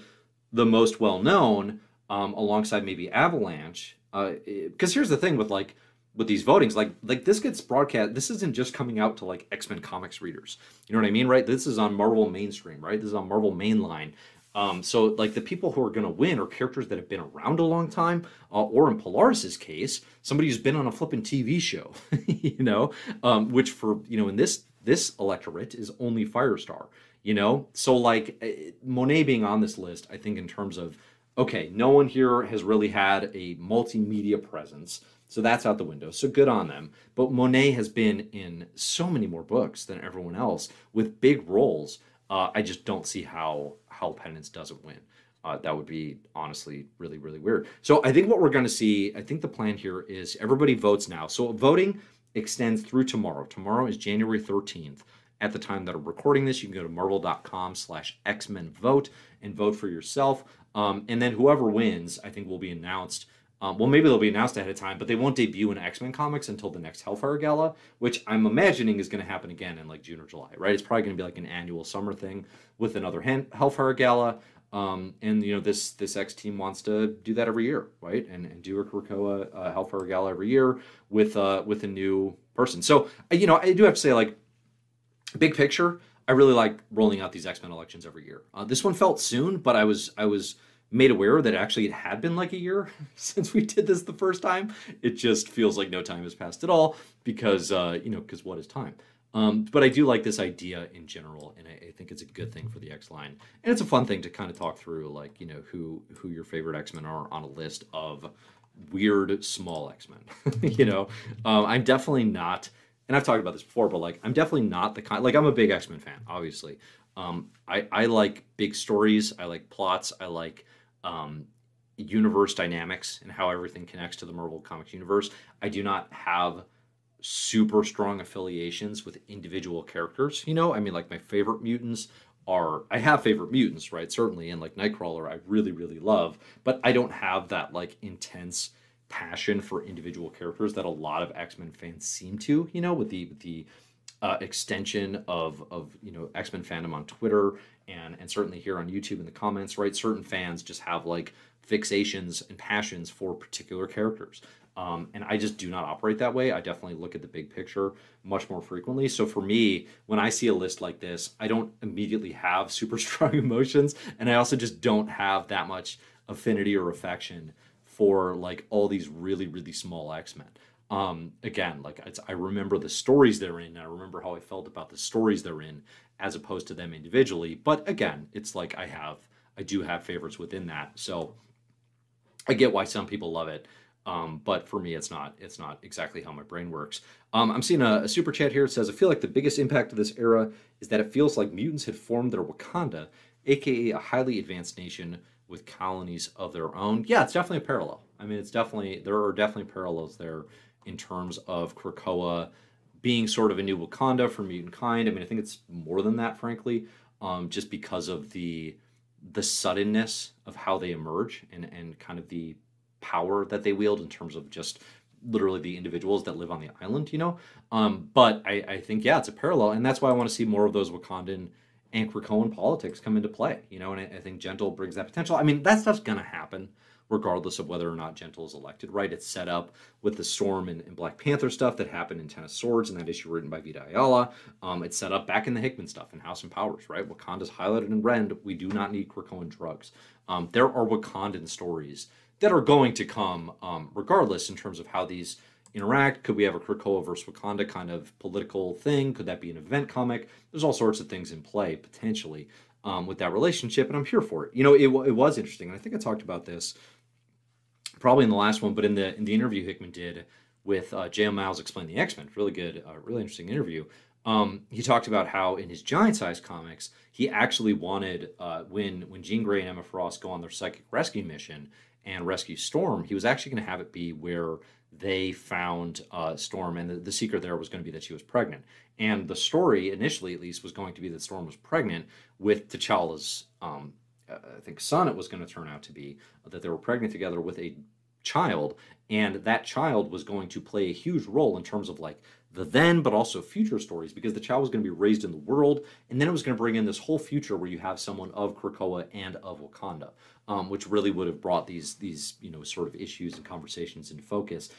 the most well known um, alongside maybe Avalanche. Because uh, here's the thing with like with these votings, like like this gets broadcast. This isn't just coming out to like X Men comics readers. You know what I mean, right? This is on Marvel mainstream, right? This is on Marvel mainline. Um, so like the people who are going to win are characters that have been around a long time, uh, or in Polaris's case, somebody who's been on a flipping TV show, *laughs* you know, um, which for you know in this this electorate is only Firestar, you know. So like eh, Monet being on this list, I think in terms of okay, no one here has really had a multimedia presence. So that's out the window. So good on them. But Monet has been in so many more books than everyone else with big roles. Uh, I just don't see how how Penance doesn't win. Uh, that would be honestly really really weird. So I think what we're going to see, I think the plan here is everybody votes now. So voting extends through tomorrow. Tomorrow is January 13th. at the time that I'm recording this. You can go to marvel.com slash X-Men vote and vote for yourself. Um, and then whoever wins, I think will be announced. Um, well, maybe they'll be announced ahead of time, but they won't debut in X Men comics until the next Hellfire Gala, which I'm imagining is going to happen again in like June or July, right? It's probably going to be like an annual summer thing with another Hellfire Gala. Um, and you know this this X team wants to do that every year, right? And, and do a Krakoa uh, Hellfire Gala every year with uh, with a new person. So you know I do have to say like big picture, I really like rolling out these X Men elections every year. Uh, this one felt soon, but I was I was made aware that actually it had been like a year *laughs* since we did this the first time. It just feels like no time has passed at all because uh, you know because what is time? Um, but I do like this idea in general, and I, I, think it's a good thing for the X line, and it's a fun thing to kind of talk through, like you know who who your favorite X Men are on a list of weird small X Men. *laughs* you know, um, I'm definitely not, and I've talked about this before, but like I'm definitely not the kind. Like I'm a big X Men fan, obviously. Um, I I like big stories. I like plots. I like um, universe dynamics and how everything connects to the Marvel Comics universe. I do not have super strong affiliations with individual characters. You know, I mean, like my favorite mutants are I have favorite mutants, right? Certainly, and like Nightcrawler, I really, really love, but I don't have that like intense passion for individual characters that a lot of X Men fans seem to. You know, with the with the uh, extension of of you know X Men fandom on Twitter and and certainly here on YouTube in the comments, right? Certain fans just have like fixations and passions for particular characters. Um, and I just do not operate that way. I definitely look at the big picture much more frequently. So for me, when I see a list like this, I don't immediately have *laughs* super strong emotions, and I also just don't have that much affinity or affection for like all these really really small X Men um, again, like I remember the stories they're in. I remember how I felt about the stories they're in, as opposed to them individually. But again, it's like I have, I do have favorites within that. So I get why some people love it. Um, but for me, it's not. It's not exactly how my brain works. Um, I'm seeing a, a, super chat here. It says, "I feel like the biggest impact of this era is that it feels like mutants had formed their Wakanda, aka a highly advanced nation with colonies of their own." Yeah, it's definitely a parallel. I mean, it's definitely there are definitely parallels there in terms of Krakoa being sort of a new Wakanda for mutant kind. I mean, I think it's more than that, frankly, um, just because of the the suddenness of how they emerge and and kind of the power that they wield in terms of just literally the individuals that live on the island, you know. Um, but I, I think yeah, it's a parallel, and that's why I want to see more of those Wakandan and Krakoan politics come into play, you know. And I, I think Gentle brings that potential. I mean, that stuff's gonna happen regardless of whether or not Gentle is elected, right? It's set up with the Storm and, and Black Panther stuff that happened in Ten of Swords and that issue written by Vita Ayala. Um, it's set up back in the Hickman stuff in House and Powers, right? Wakanda's highlighted in Rend. We do not need Krakoan drugs. Um, there are Wakandan stories that are going to come um, regardless in terms of how these interact. Could we have a Krakoa versus Wakanda kind of political thing? Could that be an event comic? There's all sorts of things in play potentially um, with that relationship, and I'm here for it. You know, it, it was interesting, and I think I talked about this probably in the last one, but in the in the interview Hickman did with uh, Jay and Miles explain the X Men, really good, uh, really interesting interview. Um, he talked about how in his giant size comics he actually wanted uh, when when Jean Grey and Emma Frost go on their psychic rescue mission and rescue Storm, he was actually going to have it be where they found uh, Storm, and the, the secret there was going to be that she was pregnant. And the story, initially at least, was going to be that Storm was pregnant with T'Challa's um, I think sonnet was going to turn out to be that they were pregnant together with a child and that child was going to play a huge role in terms of like the then but also future stories because the child was going to be raised in the world and then it was going to bring in this whole future where you have someone of Krakoa and of Wakanda um, which really would have brought these these you know sort of issues and conversations into focus.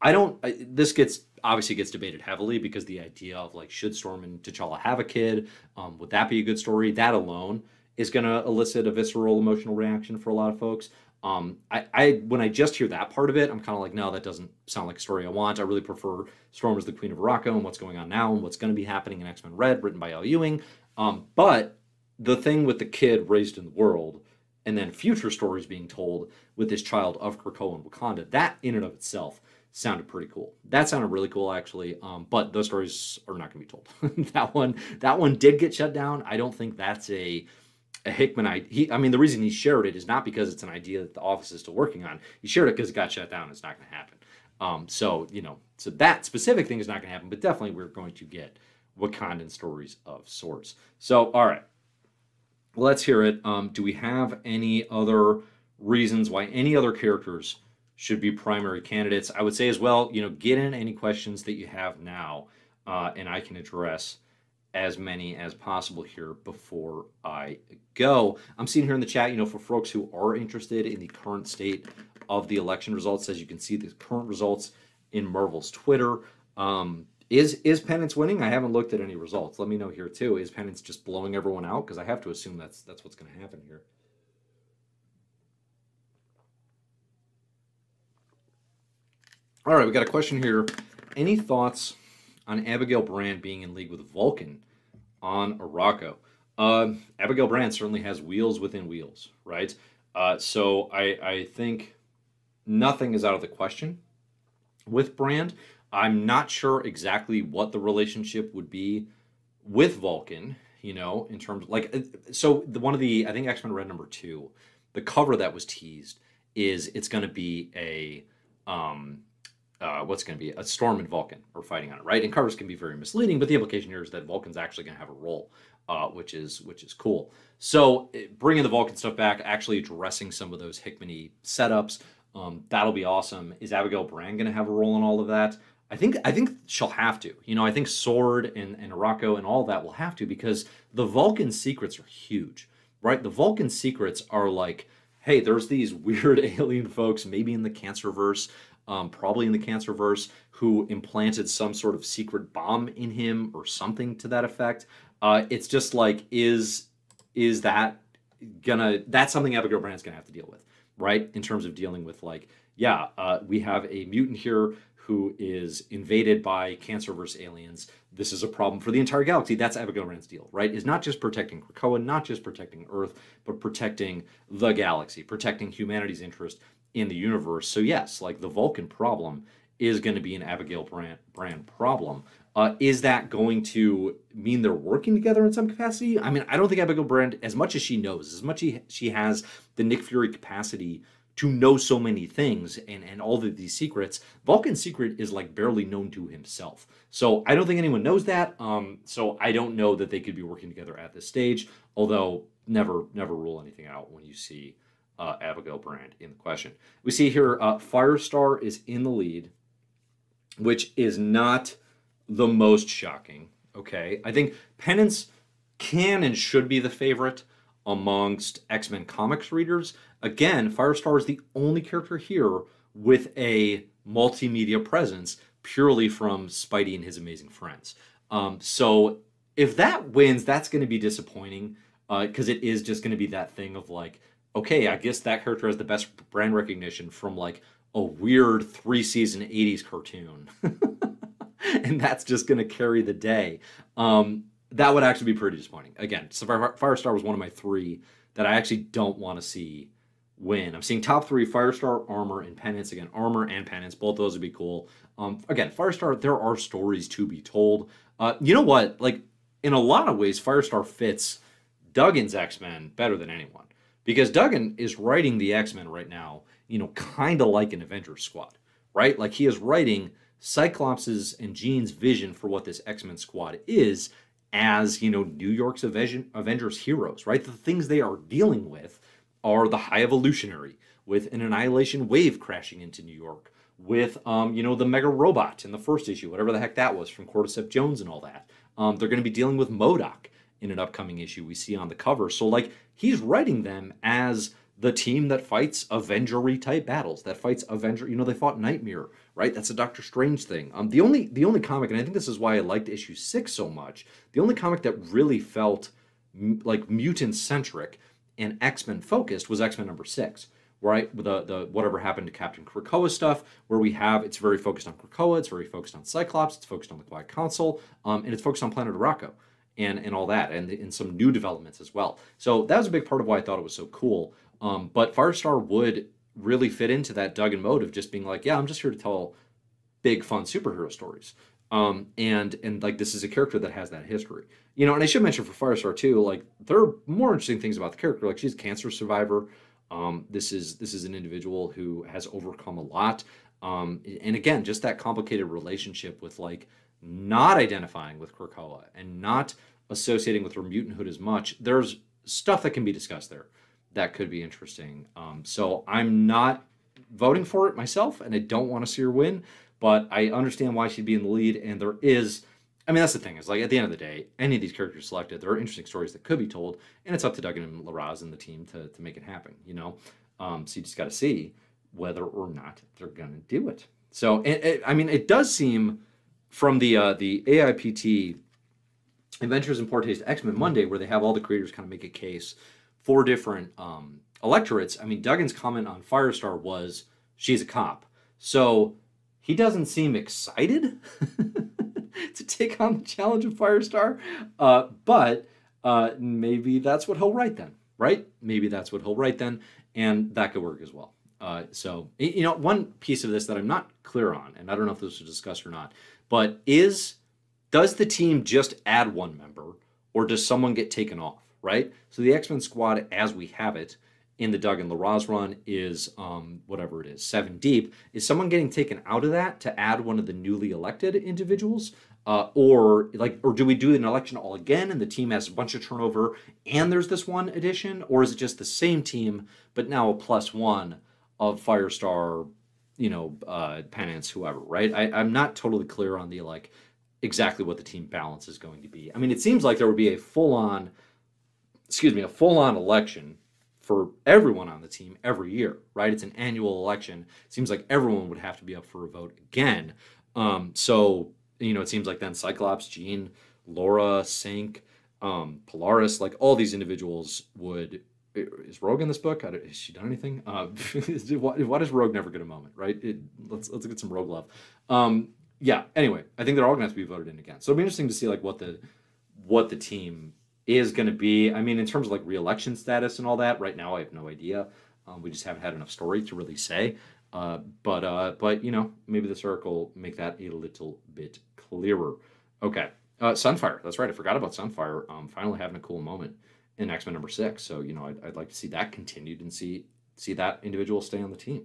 I don't I, this gets obviously gets debated heavily because the idea of like should Storm and T'Challa have a kid? Um, would that be a good story? That alone is going to elicit a visceral emotional reaction for a lot of folks. Um, I, I when I just hear that part of it, I'm kind of like, no, that doesn't sound like a story I want. I really prefer Storm as the Queen of Arakko and what's going on now and what's going to be happening in X Men Red, written by Al Ewing. Um, but the thing with the kid raised in the world, and then future stories being told with this child of Krakoa and Wakanda, that in and of itself sounded pretty cool. That sounded really cool actually. Um, but those stories are not going to be told. *laughs* that one, that one did get shut down. I don't think that's a a Hickman idea. He, I mean, the reason he shared it is not because it's an idea that the office is still working on. He shared it because it got shut down. It's not going to happen. Um, so you know, so that specific thing is not going to happen. But definitely, we're going to get Wakandan stories of sorts. So, all right, let's hear it. Um, do we have any other reasons why any other characters should be primary candidates? I would say as well, you know, get in any questions that you have now, uh, and I can address as many as possible here before I go. I'm seeing here in the chat, you know, for folks who are interested in the current state of the election results, as you can see the current results in Marvel's Twitter. Um, is is Penance winning? I haven't looked at any results. Let me know here too. Is Penance just blowing everyone out? Because I have to assume that's that's what's going to happen here. All right, we got a question here. Any thoughts on Abigail Brand being in league with Vulcan on Arakko. Uh, Abigail Brand certainly has wheels within wheels, right? Uh, so I, I think nothing is out of the question with Brand. I'm not sure exactly what the relationship would be with Vulcan, you know, in terms of like, uh, so the, one of the, I think X Men Red number two, the cover that was teased is it's going to be a, um, uh, what's going to be a Storm and Vulcan are fighting on it, right? And covers can be very misleading, but the implication here is that Vulcan's actually going to have a role, uh, which is which is cool. So bringing the Vulcan stuff back, actually addressing some of those Hickmany setups, um, that'll be awesome. Is Abigail Brand going to have a role in all of that? I think I think she'll have to. You know, I think Sword and and Arakko and all that will have to because the Vulcan secrets are huge, right? The Vulcan secrets are like hey, there's these *laughs* weird alien folks, maybe in the Cancerverse, um, probably in the Cancerverse, who implanted some sort of secret bomb in him or something to that effect. Uh, it's just like, is is that gonna? That's something Abigail Brand's gonna have to deal with, right? In terms of dealing with like, yeah, uh, we have a mutant here who is invaded by Cancerverse aliens. This is a problem for the entire galaxy. That's Abigail Brand's deal, right? Is not just protecting Krakoa, not just protecting Earth, but protecting the galaxy, protecting humanity's interest in the universe. So yes, like the Vulcan problem is going to be an Abigail Brand, Brand problem. Uh, is that going to mean they're working together in some capacity? I mean, I don't think Abigail Brand, as much as she knows, as much as she has the Nick Fury capacity to know so many things and, and all of these secrets, Vulcan's secret is like barely known to himself. So I don't think anyone knows that. Um, so I don't know that they could be working together at this stage, although never, never rule anything out when you see uh, Abigail Brand in the question. We see here uh, Firestar is in the lead, which is not the most shocking. Okay, I think Penance can and should be the favorite amongst X Men comics readers. Again, Firestar is the only character here with a multimedia presence purely from Spidey and his amazing friends. Um, so if that wins, that's going to be disappointing because uh, it is just going to be that thing of like okay, I guess that character has the best brand recognition from like a weird three season 80s cartoon. *laughs* and that's just going to carry the day. Um, that would actually be pretty disappointing. Again, Firestar was one of my three that I actually don't want to see win. I'm seeing top three Firestar, Armor, and Penance. Again, Armor and Penance, both those would be cool. Um, again, Firestar, there are stories to be told. Uh, you know what? Like, in a lot of ways, Firestar fits Duggan's X Men better than anyone because Duggan is writing the X Men right now, you know, kind of like an Avengers squad, right? Like he is writing Cyclops's and Jean's vision for what this X Men squad is as, you know, New York's Avengers heroes, right? The things they are dealing with are the High Evolutionary with an annihilation wave crashing into New York, with, um, you know, the Mega Robot in the first issue, whatever the heck that was from Cordyceps Jones and all that. Um, they're going to be dealing with MODOK in an upcoming issue we see on the cover. So, like, he's writing them as the team that fights Avengery type battles, that fights Avenger. You know, they fought Nightmare, right? That's a Doctor Strange thing. Um, the only the only comic, and I think this is why I liked issue six so much. The only comic that really felt m- like mutant centric and X Men focused was X Men number six, right? The the whatever happened to Captain Krakoa stuff, where we have it's very focused on Krakoa, it's very focused on Cyclops, it's focused on the Quiet Council, um, and it's focused on Planet Arakko and and all that, and in some new developments as well. So that was a big part of why I thought it was so cool. Um, but Firestar would really fit into that Duggan mode of just being like, yeah, I'm just here to tell big fun superhero stories. Um, and and like this is a character that has that history, you know. And I should mention for Firestar too, like there are more interesting things about the character. Like she's a cancer survivor. Um, this is this is an individual who has overcome a lot. Um, and again, just that complicated relationship with like not identifying with Krakoa and not associating with her mutanthood as much, there's stuff that can be discussed there that could be interesting. Um, so I'm not voting for it myself, and I don't want to see her win, but I understand why she'd be in the lead, and there is. I mean, that's the thing is like at the end of the day, any of these characters selected, there are interesting stories that could be told, and it's up to Duggan and Larraz and the team to, to make it happen, you know? Um, so you just got to see whether or not they're going to do it. So, it, it, I mean, it does seem from the uh, the AIPT Adventures in Poor Taste X Men Monday, where they have all the creators kind of make a case for different um, electorates. I mean, Duggan's comment on Firestar was she's a cop. So he doesn't seem excited *laughs* to take on the challenge of Firestar. Uh, but uh, maybe that's what he'll write then, right? Maybe that's what he'll write then, and that could work as well. Uh, so, you know, one piece of this that I'm not clear on, and I don't know if this was discussed or not, but is does the team just add one member, or does someone get taken off? Right. So the X Men squad, as we have it, in the Duggan Larraz run is um, whatever it is, seven deep. Is someone getting taken out of that to add one of the newly elected individuals? Uh, or like, or do we do an election all again and the team has a bunch of turnover and there's this one addition, or is it just the same team but now a plus one of Firestar, you know, uh, Penance, whoever, right? I, I'm not totally clear on the like exactly what the team balance is going to be. I mean, it seems like there would be a full on, excuse me, a full on election for everyone on the team every year, right? It's an annual election. It seems like everyone would have to be up for a vote again. Um, so, you know, it seems like then Cyclops, Jean, Laura, Synch, um, Polaris, like all these individuals would. Is Rogue in this book? Has she done anything? Uh, *laughs* why, does Rogue never get a moment, right? It, let's let's get some Rogue love. Um, yeah. Anyway, I think they're all going to have to be voted in again. So it'll be interesting to see like what the what the team is going to be. I mean, in terms of like reelection status and all that, right now I have no idea. Um, we just haven't had enough story to really say. Uh, but uh, but you know, maybe this article make that a little bit clearer. Okay, uh, Sunfire. That's right. I forgot about Sunfire. Um, finally having a cool moment in X Men number six. So you know, I'd, I'd like to see that continued and see see that individual stay on the team.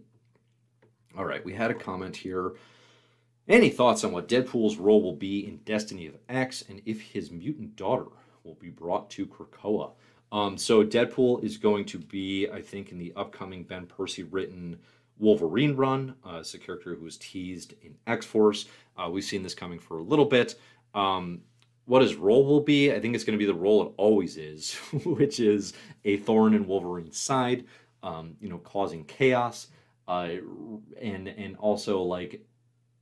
All right, we had a comment here. Any thoughts on what Deadpool's role will be in Destiny of X and if his mutant daughter will be brought to Krakoa. Um, so Deadpool is going to be, I think, in the upcoming Ben Percy written Wolverine run. Uh, it's a character who was teased in X Force. Uh, we've seen this coming for a little bit. Um, what his role will be, I think it's going to be the role it always is, *laughs* which is a thorn in Wolverine's side, um, you know, causing chaos, uh, and and also like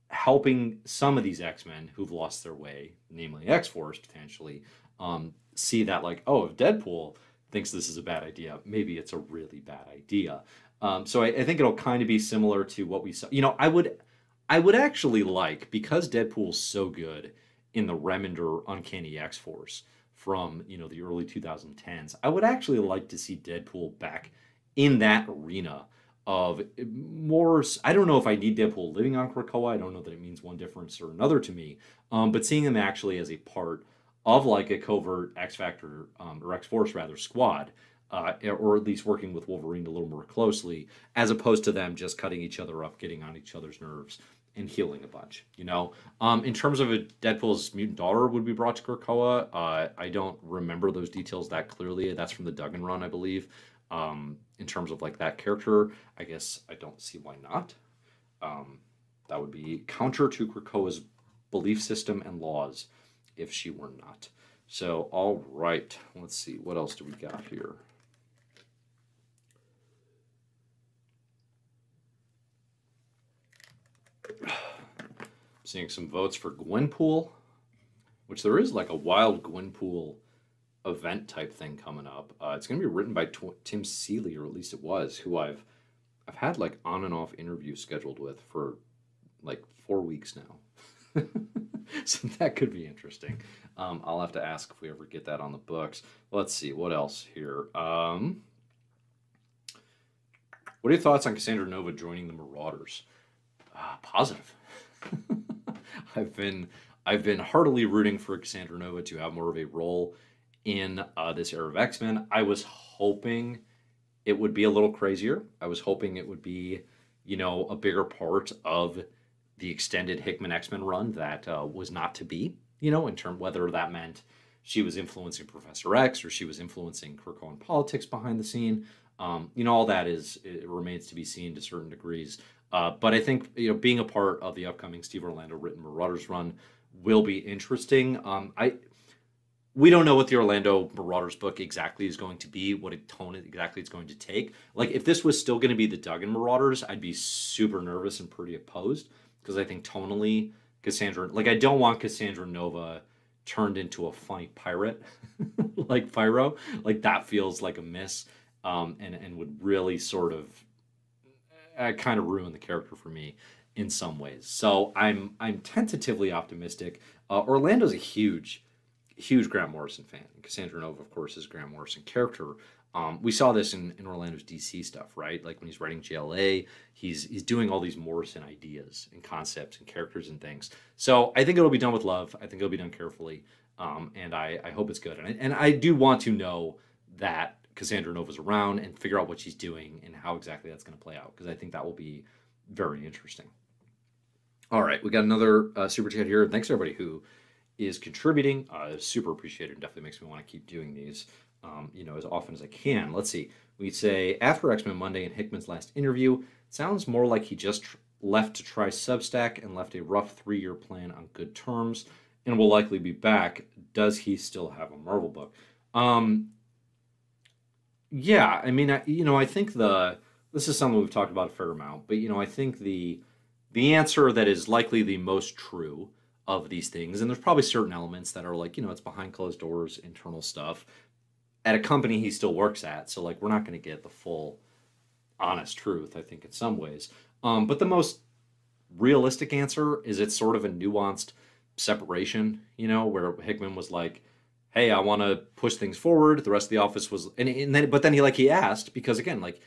helping some of these X Men who've lost their way, namely X Force potentially, um, see that like, oh, if Deadpool thinks this is a bad idea, maybe it's a really bad idea. Um, so I, I, think it'll kind of be similar to what we saw. You know, I would, I would actually like because Deadpool's so good in the Remender Uncanny X Force from you know the early 2010s. I would actually like to see Deadpool back in that arena of more. I don't know if I need Deadpool living on Krakoa. I don't know that it means one difference or another to me. Um, but seeing him actually as a part of like a covert X Factor um, or X Force rather squad, uh, or at least working with Wolverine a little more closely, as opposed to them just cutting each other up, getting on each other's nerves, and healing a bunch. You know, um, in terms of a Deadpool's mutant daughter would be brought to Krakoa, uh, I don't remember those details that clearly. That's from the Duggan run, I believe. Um, in terms of like that character, I guess I don't see why not. Um, that would be counter to Krakoa's belief system and laws if she were not. So, all right, let's see, what else do we got here? Seeing some votes for Gwenpool, which there is like a wild Gwenpool event type thing coming up. Uh, it's going to be written by Tim Seeley, or at least it was, who I've I've had like on and off interviews scheduled with for like four weeks now. *laughs* so that could be interesting. Um, I'll have to ask if we ever get that on the books. Let's see what else here. Um, what are your thoughts on Cassandra Nova joining the Marauders? Uh, positive. *laughs* I've been I've been heartily rooting for Cassandra Nova to have more of a role in uh, this era of X Men. I was hoping it would be a little crazier. I was hoping it would be, you know, a bigger part of the extended Hickman X Men run that uh, was not to be. You know, in terms whether that meant she was influencing Professor X or she was influencing Krakoan politics behind the scene. Um, you know, all that is it remains to be seen to certain degrees. Uh, but I think you know, being a part of the upcoming Steve Orlando written Marauders run will be interesting. Um, I we don't know what the Orlando Marauders book exactly is going to be, what a tone exactly it's going to take. Like if this was still going to be the Duggan Marauders, I'd be super nervous and pretty opposed because I think tonally Cassandra, like I don't want Cassandra Nova turned into a funny pirate *laughs* like Pyro. Like that feels like a miss, um, and and would really sort of uh, kind of ruin the character for me in some ways. So I'm I'm tentatively optimistic. Uh, Orlando's a huge huge Grant Morrison fan. Cassandra Nova, of course, is Grant Morrison character. Um, we saw this in, in Orlando's DC stuff, right? Like when he's writing JLA, he's he's doing all these Morrison ideas and concepts and characters and things. So I think it'll be done with love. I think it'll be done carefully, um, and I, I hope it's good. And I, and I do want to know that Cassandra Nova's around and figure out what she's doing and how exactly that's going to play out because I think that will be very interesting. All right, we got another uh, super chat here. Thanks everybody who is contributing. Uh, super appreciated. Definitely makes me want to keep doing these, um, you know, as often as I can. Let's see. We say after X Men Monday and Hickman's last interview, sounds more like he just left to try Substack and left a rough three-year plan on good terms, and will likely be back. Does he still have a Marvel book? Um, yeah, I mean, I, you know, I think the this is something we've talked about a fair amount, but you know, I think the the answer that is likely the most true of these things. And there's probably certain elements that are like, you know, it's behind closed doors, internal stuff. At a company he still works at. So, like, we're not going to get the full honest truth, I think, in some ways. Um, but the most realistic answer is it's sort of a nuanced separation, you know, where Hickman was like, hey, I want to push things forward. The rest of the office was, and, and then, but then he, like, he asked, because again, like,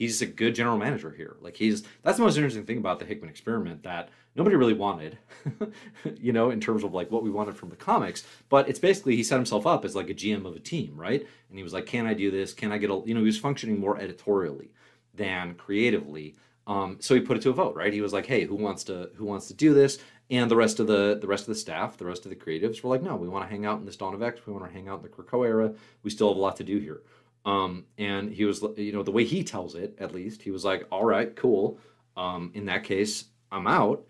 he's a good general manager here. Like he's that's the most interesting thing about the Hickman experiment that nobody really wanted, *laughs* you know, in terms of like what we wanted from the comics. But it's basically he set himself up as like a GM of a team, right? And he was like, "Can I do this? Can I get a?" You know, he was functioning more editorially than creatively. Um, so he put it to a vote, right? He was like, "Hey, who wants to who wants to do this?" And the rest of the the rest of the staff, the rest of the creatives were like, "No, we want to hang out in this Dawn of X. We want to hang out in the Krakoa era. We still have a lot to do here." Um, and he was, you know, the way he tells it, at least, he was like, all right, cool. Um, in that case, I'm out.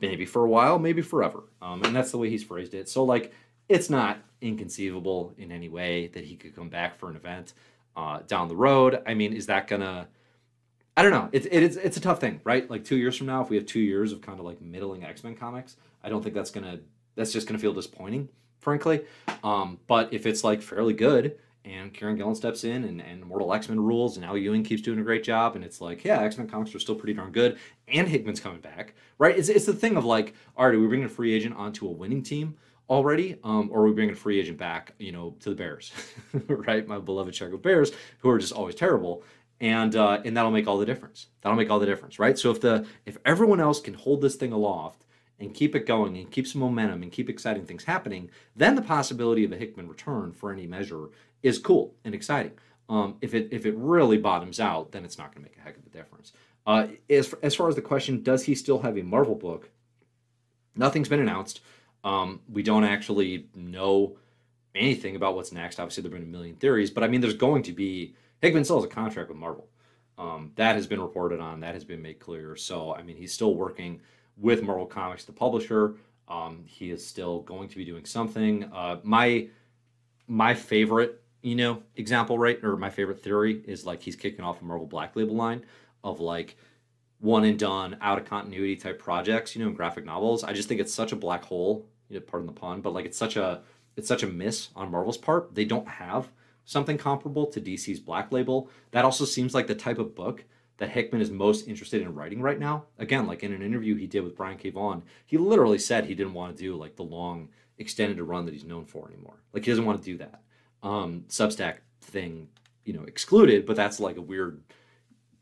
Maybe for a while, maybe forever. Um, and that's the way he's phrased it. So, like, it's not inconceivable in any way that he could come back for an event uh, down the road. I mean, is that gonna? I don't know. It's it's it's a tough thing, right? Like two years from now, if we have two years of kind of like middling X Men comics, I don't think that's gonna that's just gonna feel disappointing, frankly. Um, but if it's like fairly good, and Kieron Gillen steps in and, and Immortal X-Men rules and Al Ewing keeps doing a great job and it's like, yeah, X-Men comics are still pretty darn good and Hickman's coming back, right? It's, it's the thing of like, all right, are we bringing a free agent onto a winning team already um, or are we bringing a free agent back, you know, to the Bears, *laughs* right? My beloved Chicago Bears who are just always terrible. And, uh, and that'll make all the difference. That'll make all the difference, right? So if the if everyone else can hold this thing aloft and keep it going and keep some momentum and keep exciting things happening, then the possibility of a Hickman return for any measure is cool and exciting. Um, if it if it really bottoms out, then it's not going to make a heck of a difference. Uh, as as far as the question, does he still have a Marvel book? Nothing's been announced. Um, we don't actually know anything about what's next. Obviously, there've been a million theories, but I mean, there's going to be Hickman still has a contract with Marvel. Um, that has been reported on. That has been made clear. So, I mean, he's still working with Marvel Comics, the publisher. Um, he is still going to be doing something. Uh, my my favorite, you know, example, right, or my favorite theory is like he's kicking off a Marvel Black Label line of like one and done, out of continuity type projects, you know, in graphic novels. I just think it's such a black hole. You know, pardon the pun, but like it's such a it's such a miss on Marvel's part. They don't have something comparable to DC's Black Label. That also seems like the type of book that Hickman is most interested in writing right now. Again, like in an interview he did with Brian K. Vaughan, he literally said he didn't want to do like the long extended run that he's known for anymore. Like he doesn't want to do that. Um, Substack thing, you know, excluded, but that's like a weird,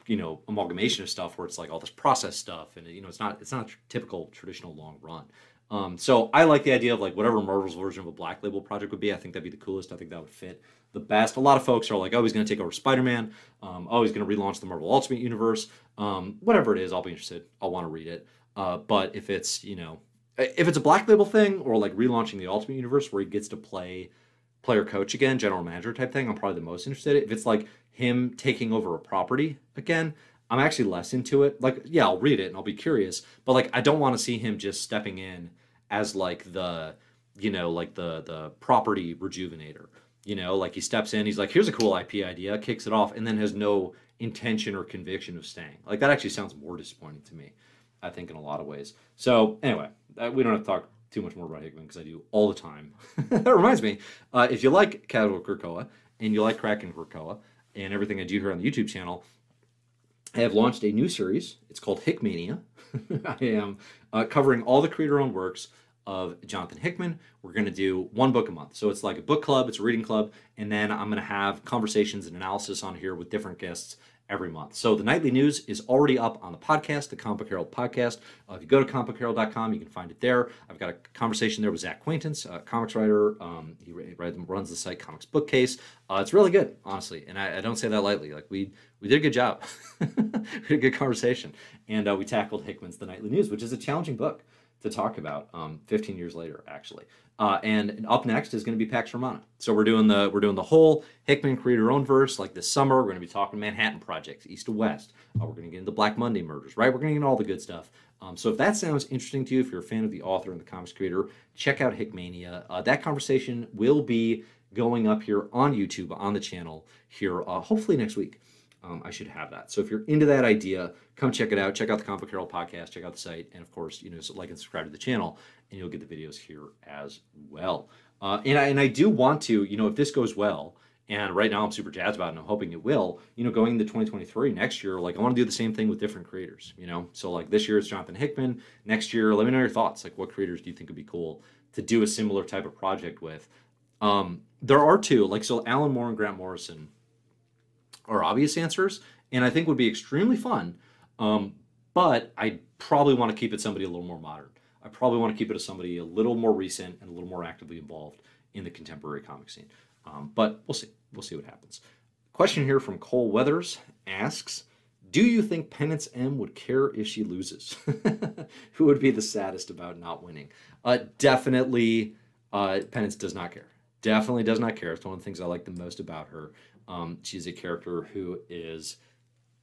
you know, amalgamation of stuff where it's like all this process stuff, and you know, it's not it's not typical traditional long run. Um, so I like the idea of like whatever Marvel's version of a Black Label project would be. I think that'd be the coolest. I think that would fit the best. A lot of folks are like, oh, he's going to take over Spider Man. Um, oh, he's going to relaunch the Marvel Ultimate Universe. Um, whatever it is, I'll be interested. I'll want to read it. Uh, but if it's you know if it's a black label thing or like relaunching the Ultimate Universe where he gets to play player coach again, general manager type thing, I'm probably the most interested. If it's like him taking over a property again, I'm actually less into it. Like, yeah, I'll read it and I'll be curious, but like I don't want to see him just stepping in as like the you know like the the property rejuvenator. You know, like he steps in, he's like, here's a cool IP idea, kicks it off, and then has no intention or conviction of staying. Like that actually sounds more disappointing to me. I think in a lot of ways. So anyway, we don't have to talk too much more about Hickman because I do all the time. *laughs* that reminds me, uh, if you like Casual Krakoa and you like Kraken Krakoa and everything I do here on the YouTube channel, I have launched a new series. It's called Hickmania. *laughs* I am uh, covering all the creator-owned works of Jonathan Hickman. We're going to do one book a month. So it's like a book club, it's a reading club, and then I'm going to have conversations and analysis on here with different guests every month. So the nightly news is already up on the podcast, the Comic Herald podcast. Uh, if you go to comicbookherald.com, you can find it there. I've got a conversation there with Zach Quaintance, comics writer. Um, he runs the site Comics Bookcase. Uh, it's really good, honestly, and I, I, don't say that lightly. Like we we did a good job, *laughs* we had a good conversation, and uh, we tackled Hickman's The Nightly News, which is a challenging book to talk about um, 15 years later, actually. Uh, and up next is going to be Pax Romana. So we're doing the we're doing the whole Hickman creator own verse like this summer. We're going to be talking Manhattan projects, East of West. Uh, we're going to get into Black Monday murders, right? We're going to get all the good stuff. Um, so if that sounds interesting to you, if you're a fan of the author and the comics creator, check out Hickmania. Uh, that conversation will be going up here on YouTube on the channel here, uh, hopefully next week um, I should have that. So if you're into that idea, come check it out. Check out the Comic Herald podcast. Check out the site, and of course, you know, so like and subscribe to the channel, and you'll get the videos here as well. Uh, and I and I do want to, you know, if this goes well, and right now I'm super jazzed about it, and I'm hoping it will. You know, going into 2023 next year, like I want to do the same thing with different creators. You know, so like this year it's Jonathan Hickman. Next year, let me know your thoughts. Like, what creators do you think would be cool to do a similar type of project with? Um, there are two, like so, Alan Moore and Grant Morrison are obvious answers, and I think would be extremely fun. Um, but I probably want to keep it somebody a little more modern. I probably want to keep it as somebody a little more recent and a little more actively involved in the contemporary comic scene. Um, but we'll see. We'll see what happens. Question here from Cole Weathers asks Do you think Penance M would care if she loses? *laughs* Who would be the saddest about not winning? Uh, definitely, uh, Penance does not care. Definitely does not care. It's one of the things I like the most about her. Um, she's a character who is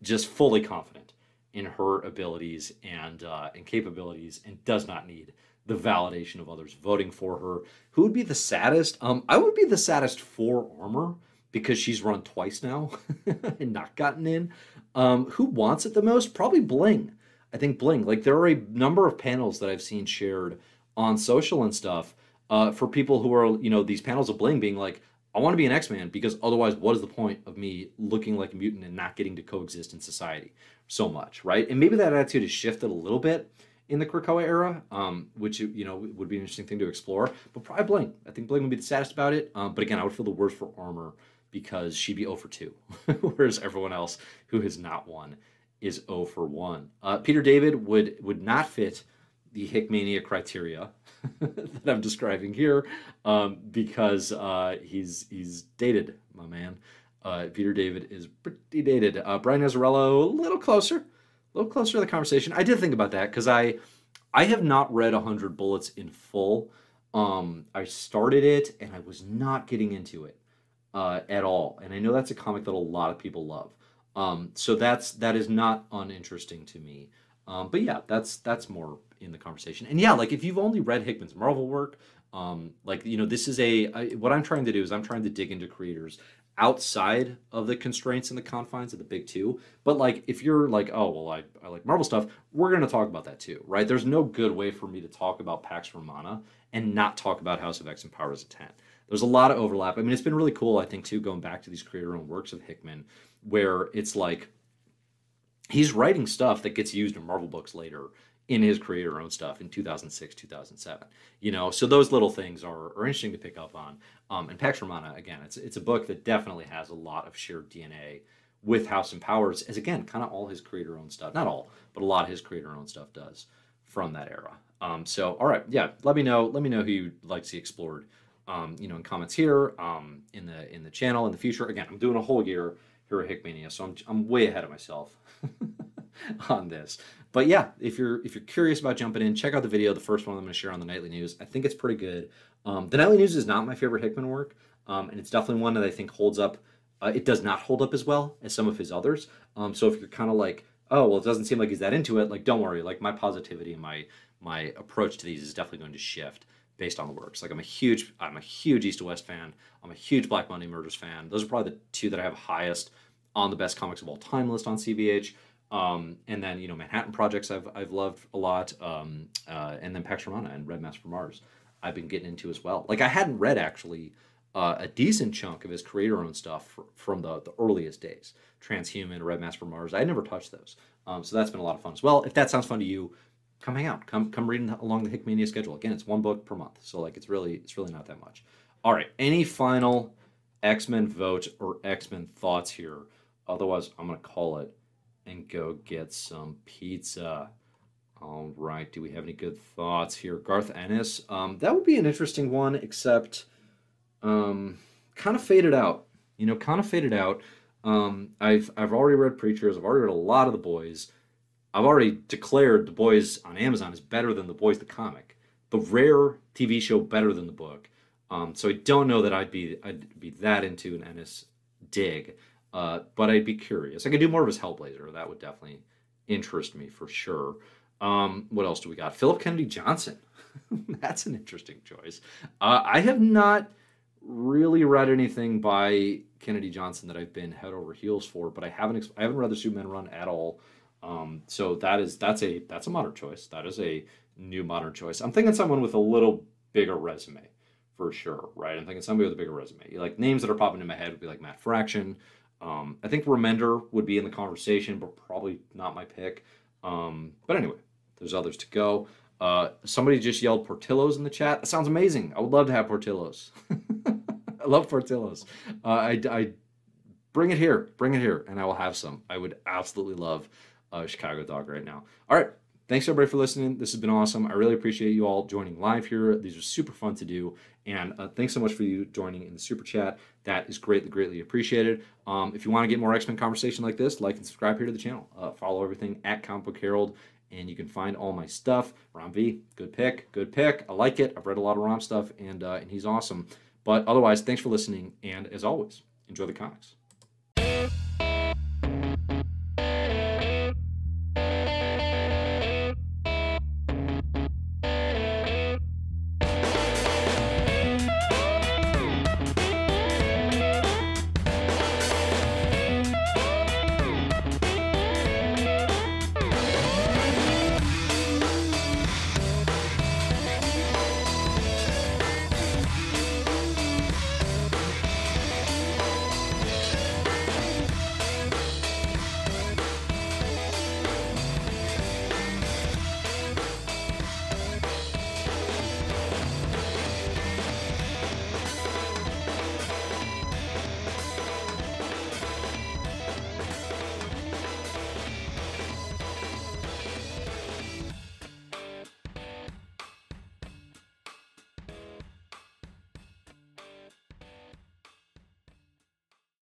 just fully confident in her abilities and uh, and capabilities, and does not need the validation of others voting for her. Who would be the saddest? Um, I would be the saddest for Armor because she's run twice now *laughs* and not gotten in. Um, who wants it the most? Probably Bling. I think Bling. Like there are a number of panels that I've seen shared on social and stuff uh, for people who are you know these panels of Bling being like, I want to be an X Man because otherwise, what is the point of me looking like a mutant and not getting to coexist in society so much, right? And maybe that attitude has shifted a little bit in the Krakoa era, um, which you know would be an interesting thing to explore. But probably Bling. I think Bling would be the saddest about it. Um, but again, I would feel the worst for Armor because she'd be 0 for 2, *laughs* whereas everyone else who has not won is 0 for 1. Uh, Peter David would would not fit the Hickmania criteria *laughs* that I'm describing here um, because uh, he's he's dated, my man. Uh, Peter David is pretty dated. Uh, Brian Azzarello, a little closer, a little closer to the conversation. I did think about that because I I have not read 100 Bullets in full. Um, I started it and I was not getting into it uh, at all. And I know that's a comic that a lot of people love. Um, so that's that is not uninteresting to me. Um, but yeah, that's that's more in the conversation. And yeah, like if you've only read Hickman's Marvel work, um, like you know, this is a I, what I'm trying to do is I'm trying to dig into creators outside of the constraints and the confines of the big two. But like if you're like, oh well, I, I like Marvel stuff, we're gonna talk about that too, right? There's no good way for me to talk about Pax Romana and not talk about House of X and Powers of Ten. There's a lot of overlap. I mean, it's been really cool, I think, too, going back to these creator-owned works of Hickman, where it's like he's writing stuff that gets used in Marvel books later in his creator owned stuff in 2006 2007 you know so those little things are, are interesting to pick up on. Um, and pax romana again it's, it's a book that definitely has a lot of shared dna with house and powers as again kind of all his creator owned stuff not all but a lot of his creator owned stuff does from that era. Um, so all right yeah let me know let me know who you'd like to see explored um, you know in comments here um, in the in the channel in the future. Again i'm doing a whole year here at hickmania so i'm, I'm way ahead of myself *laughs* *laughs* on this. But yeah, if you're if you're curious about jumping in, check out the video. The first one I'm going to share on the nightly news. I think it's pretty good. Um, the nightly news is not my favorite Hickman work, um, and it's definitely one that I think holds up. Uh, it does not hold up as well as some of his others. Um, so if you're kind of like, oh well, it doesn't seem like he's that into it, like don't worry. Like my positivity and my my approach to these is definitely going to shift based on the works. Like I'm a huge I'm a huge East of West fan. I'm a huge Black Monday Murders fan. Those are probably the two that I have highest on the best comics of all time list on CBH. Um, and then you know Manhattan Projects I've I've loved a lot, um, uh, and then Pax Romana and Red Mass for Mars I've been getting into as well. Like I hadn't read actually uh, a decent chunk of his creator-owned stuff for, from the the earliest days, Transhuman, Red Mass for Mars. I never touched those, um, so that's been a lot of fun as well. If that sounds fun to you, come hang out, come come reading along the Hickmania schedule. Again, it's one book per month, so like it's really it's really not that much. All right, any final X Men vote or X Men thoughts here? Otherwise, I'm gonna call it and go get some pizza. All right. Do we have any good thoughts here? Garth Ennis. Um, that would be an interesting one, except um, kind of faded out. You know, kind of faded out. Um, I've I've already read Preachers. I've already read a lot of the boys. I've already declared the boys on Amazon is better than the boys the comic. The rare TV show better than the book. Um, so I don't know that I'd be I'd be that into an Ennis dig. Uh, but I'd be curious. I could do more of his Hellblazer. That would definitely interest me for sure. Um, what else do we got? Phillip Kennedy Johnson. *laughs* That's an interesting choice. Uh, I have not really read anything by Kennedy Johnson that I've been head over heels for, but I haven't I haven't read the Superman run at all. Um, so that is that's a that's a modern choice. That is a new modern choice. I'm thinking someone with a little bigger resume for sure, right? I'm thinking somebody with a bigger resume. Like names that are popping in my head would be like Matt Fraction, um, I think Remender would be in the conversation, but probably not my pick. Um, but anyway, there's others to go. Uh, somebody just yelled Portillo's in the chat. That sounds amazing. I would love to have Portillo's. *laughs* I love Portillo's. Uh, I, I bring it here, bring it here, and I will have some. I would absolutely love a Chicago dog right now. All right, thanks everybody for listening. This has been awesome. I really appreciate you all joining live here. These are super fun to do. And uh, thanks so much for you joining in the super chat. That is greatly, greatly appreciated. Um, if you want to get more X Men conversation like this, like and subscribe here to the channel. Uh, follow everything at Comic Book Herald, and you can find all my stuff. Rom V, good pick, good pick. I like it. I've read a lot of Rom stuff, and uh, and he's awesome. But otherwise, thanks for listening, and as always, enjoy the comics.